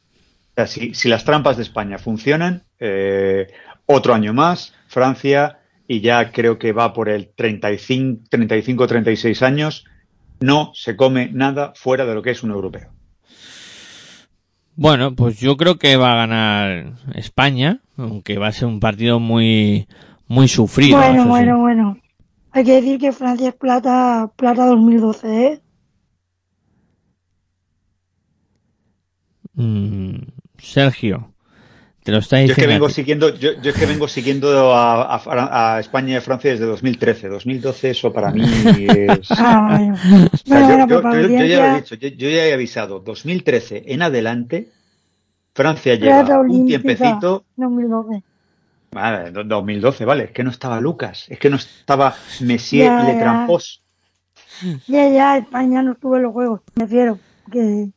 Speaker 3: O sea, si, si las trampas de España funcionan, eh, otro año más, Francia, y ya creo que va por el 35, 35, 36 años, no se come nada fuera de lo que es un europeo.
Speaker 1: Bueno, pues yo creo que va a ganar España, aunque va a ser un partido muy muy sufrido.
Speaker 2: bueno,
Speaker 1: sí.
Speaker 2: bueno, bueno. Hay que decir que Francia es plata, plata 2012, ¿eh?
Speaker 1: Mm, Sergio, te lo está
Speaker 3: Yo es que vengo siguiendo, yo, yo es que vengo siguiendo a, a a España y a Francia desde 2013. 2012 eso para mí es... O sea, yo, ya lo he dicho, yo, yo ya he avisado, 2013 en adelante, Francia
Speaker 2: plata
Speaker 3: lleva un
Speaker 2: olímpica
Speaker 3: tiempecito,
Speaker 2: 2012.
Speaker 3: vale, do- 2012, vale, es que no estaba Lucas, es que no estaba Messier Le
Speaker 2: ya.
Speaker 3: Trampos.
Speaker 2: Ya, ya, España no estuvo en los juegos, me refiero. Que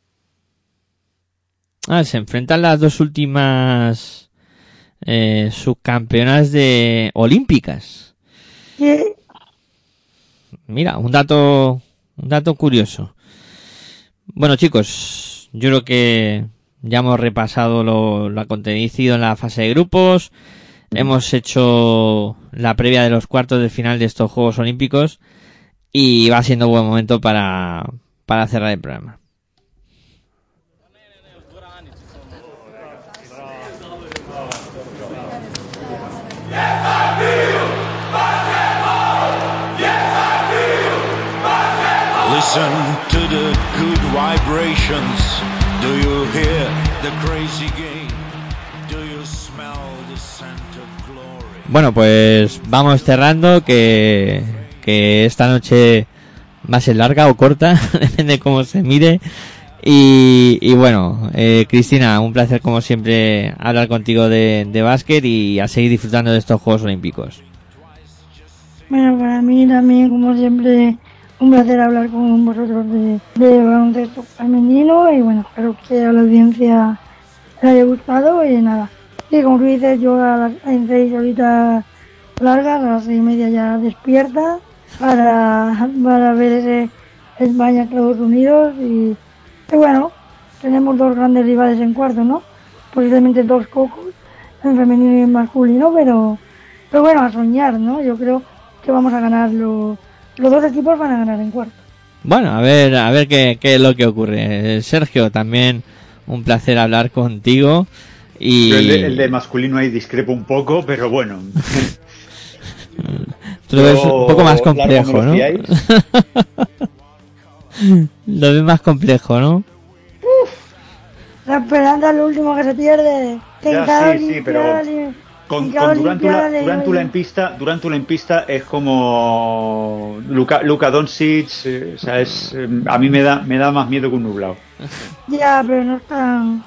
Speaker 1: Ah, se enfrentan las dos últimas eh, subcampeonas de olímpicas. Mira, un dato, un dato curioso. Bueno, chicos, yo creo que ya hemos repasado lo, lo acontecido en la fase de grupos. Hemos hecho la previa de los cuartos de final de estos Juegos Olímpicos y va siendo buen momento para, para cerrar el programa.
Speaker 4: Listen to the good vibrations. Do you hear the crazy game? Do you smell the scent of glory?
Speaker 1: Bueno, pues vamos cerrando que, que esta noche va a ser larga o corta, depende de cómo se mire. Y, y bueno, eh, Cristina, un placer como siempre hablar contigo de, de básquet y a seguir disfrutando de estos Juegos Olímpicos.
Speaker 2: Bueno, para mí también, como siempre, un placer hablar con vosotros de, de baloncesto femenino y bueno, espero que a la audiencia le haya gustado y nada. Sí, como tú dices, yo a las seis horitas largas, a las seis y media ya despierta para, para ver ese España-Estados Unidos y, y bueno, tenemos dos grandes rivales en cuarto, ¿no? Posiblemente dos cocos, en femenino y en masculino, pero, pero bueno, a soñar, ¿no? Yo creo que vamos a ganar, los, dos equipos van a ganar en cuarto.
Speaker 1: Bueno, a ver, a ver qué, qué es lo que ocurre. Eh, Sergio, también un placer hablar contigo. Y
Speaker 3: el, de, el de masculino ahí discrepo un poco, pero bueno.
Speaker 1: tú lo ves un poco más complejo, ¿no? lo ves más complejo, ¿no?
Speaker 2: La esperanza es lo último que se pierde. Que
Speaker 3: Ya, sí, sí, pero Con, con Durantula en pista, Durantula en pista es como Luka, Luka Doncic, eh, o sea, es, eh, a mí me da, me da más miedo que un nublado.
Speaker 2: Ya, pero no está. No,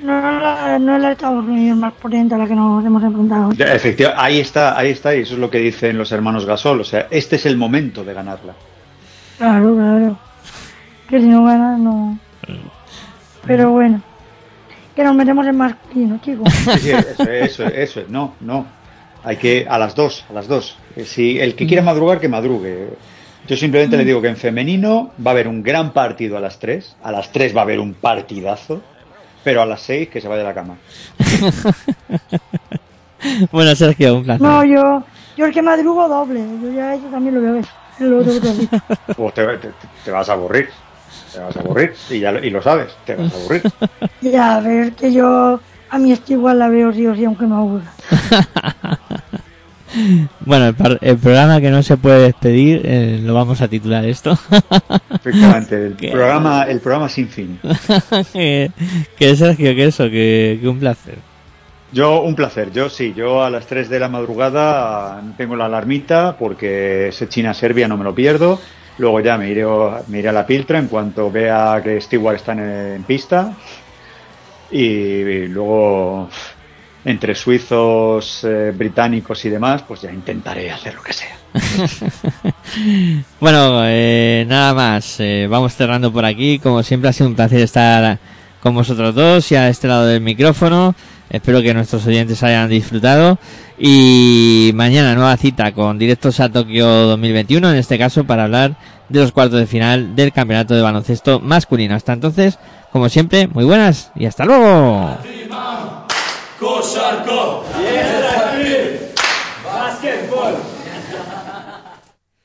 Speaker 2: no, no es la Estados Unidos más potente a la que nos hemos enfrentado.
Speaker 3: Ya, Efectivamente, ahí está, ahí está, y eso es lo que dicen los hermanos Gasol, o sea, este es el momento de ganarla.
Speaker 2: Claro, claro. Que si no gana, no. Pero bueno. Que nos metemos en masculino, chicos.
Speaker 3: Sí, sí, eso, eso, eso, es, no, no. Hay que, a las dos, a las dos. Eh, Si el que quiera madrugar, que madrugue. Yo simplemente le digo que en femenino va a haber un gran partido a las tres, a las tres va a haber un partidazo, pero a las seis que se vaya a la cama.
Speaker 1: Bueno, Sergio, un placer.
Speaker 2: No, yo. Yo el que madrugo doble. Yo ya eso también lo veo. Es.
Speaker 3: Pues te, te- te vas a aburrir, te vas a aburrir, y, ya, lo- y lo sabes, te vas a aburrir.
Speaker 2: Ya, a ver, que yo. A mí esto igual la veo sí o sí, aunque me aburra.
Speaker 1: Bueno, el, par- el programa que no se puede despedir, eh, lo vamos a titular esto.
Speaker 3: Efectivamente, el
Speaker 1: Qué-
Speaker 3: programa, el programa sin fin.
Speaker 1: que, que Sergio, que eso, que, que un placer.
Speaker 3: Yo, un placer. Yo sí, yo a las 3 de la madrugada tengo la alarmita porque ese China-Serbia no me lo pierdo. Luego ya me iré, a la Piltra en cuanto vea que Stewart está en, en pista. Y, luego, entre suizos, eh, británicos y demás, pues ya intentaré hacer lo que sea.
Speaker 1: Bueno, eh, nada más. eh, vamos cerrando por aquí. Como siempre ha sido un placer estar con vosotros dos y a este lado del micrófono. Espero que nuestros oyentes hayan disfrutado. Y mañana nueva cita con Directos a Tokio 2021, en este caso para hablar de los cuartos de final del Campeonato de Baloncesto Masculino. Hasta entonces, como siempre, muy buenas y hasta luego.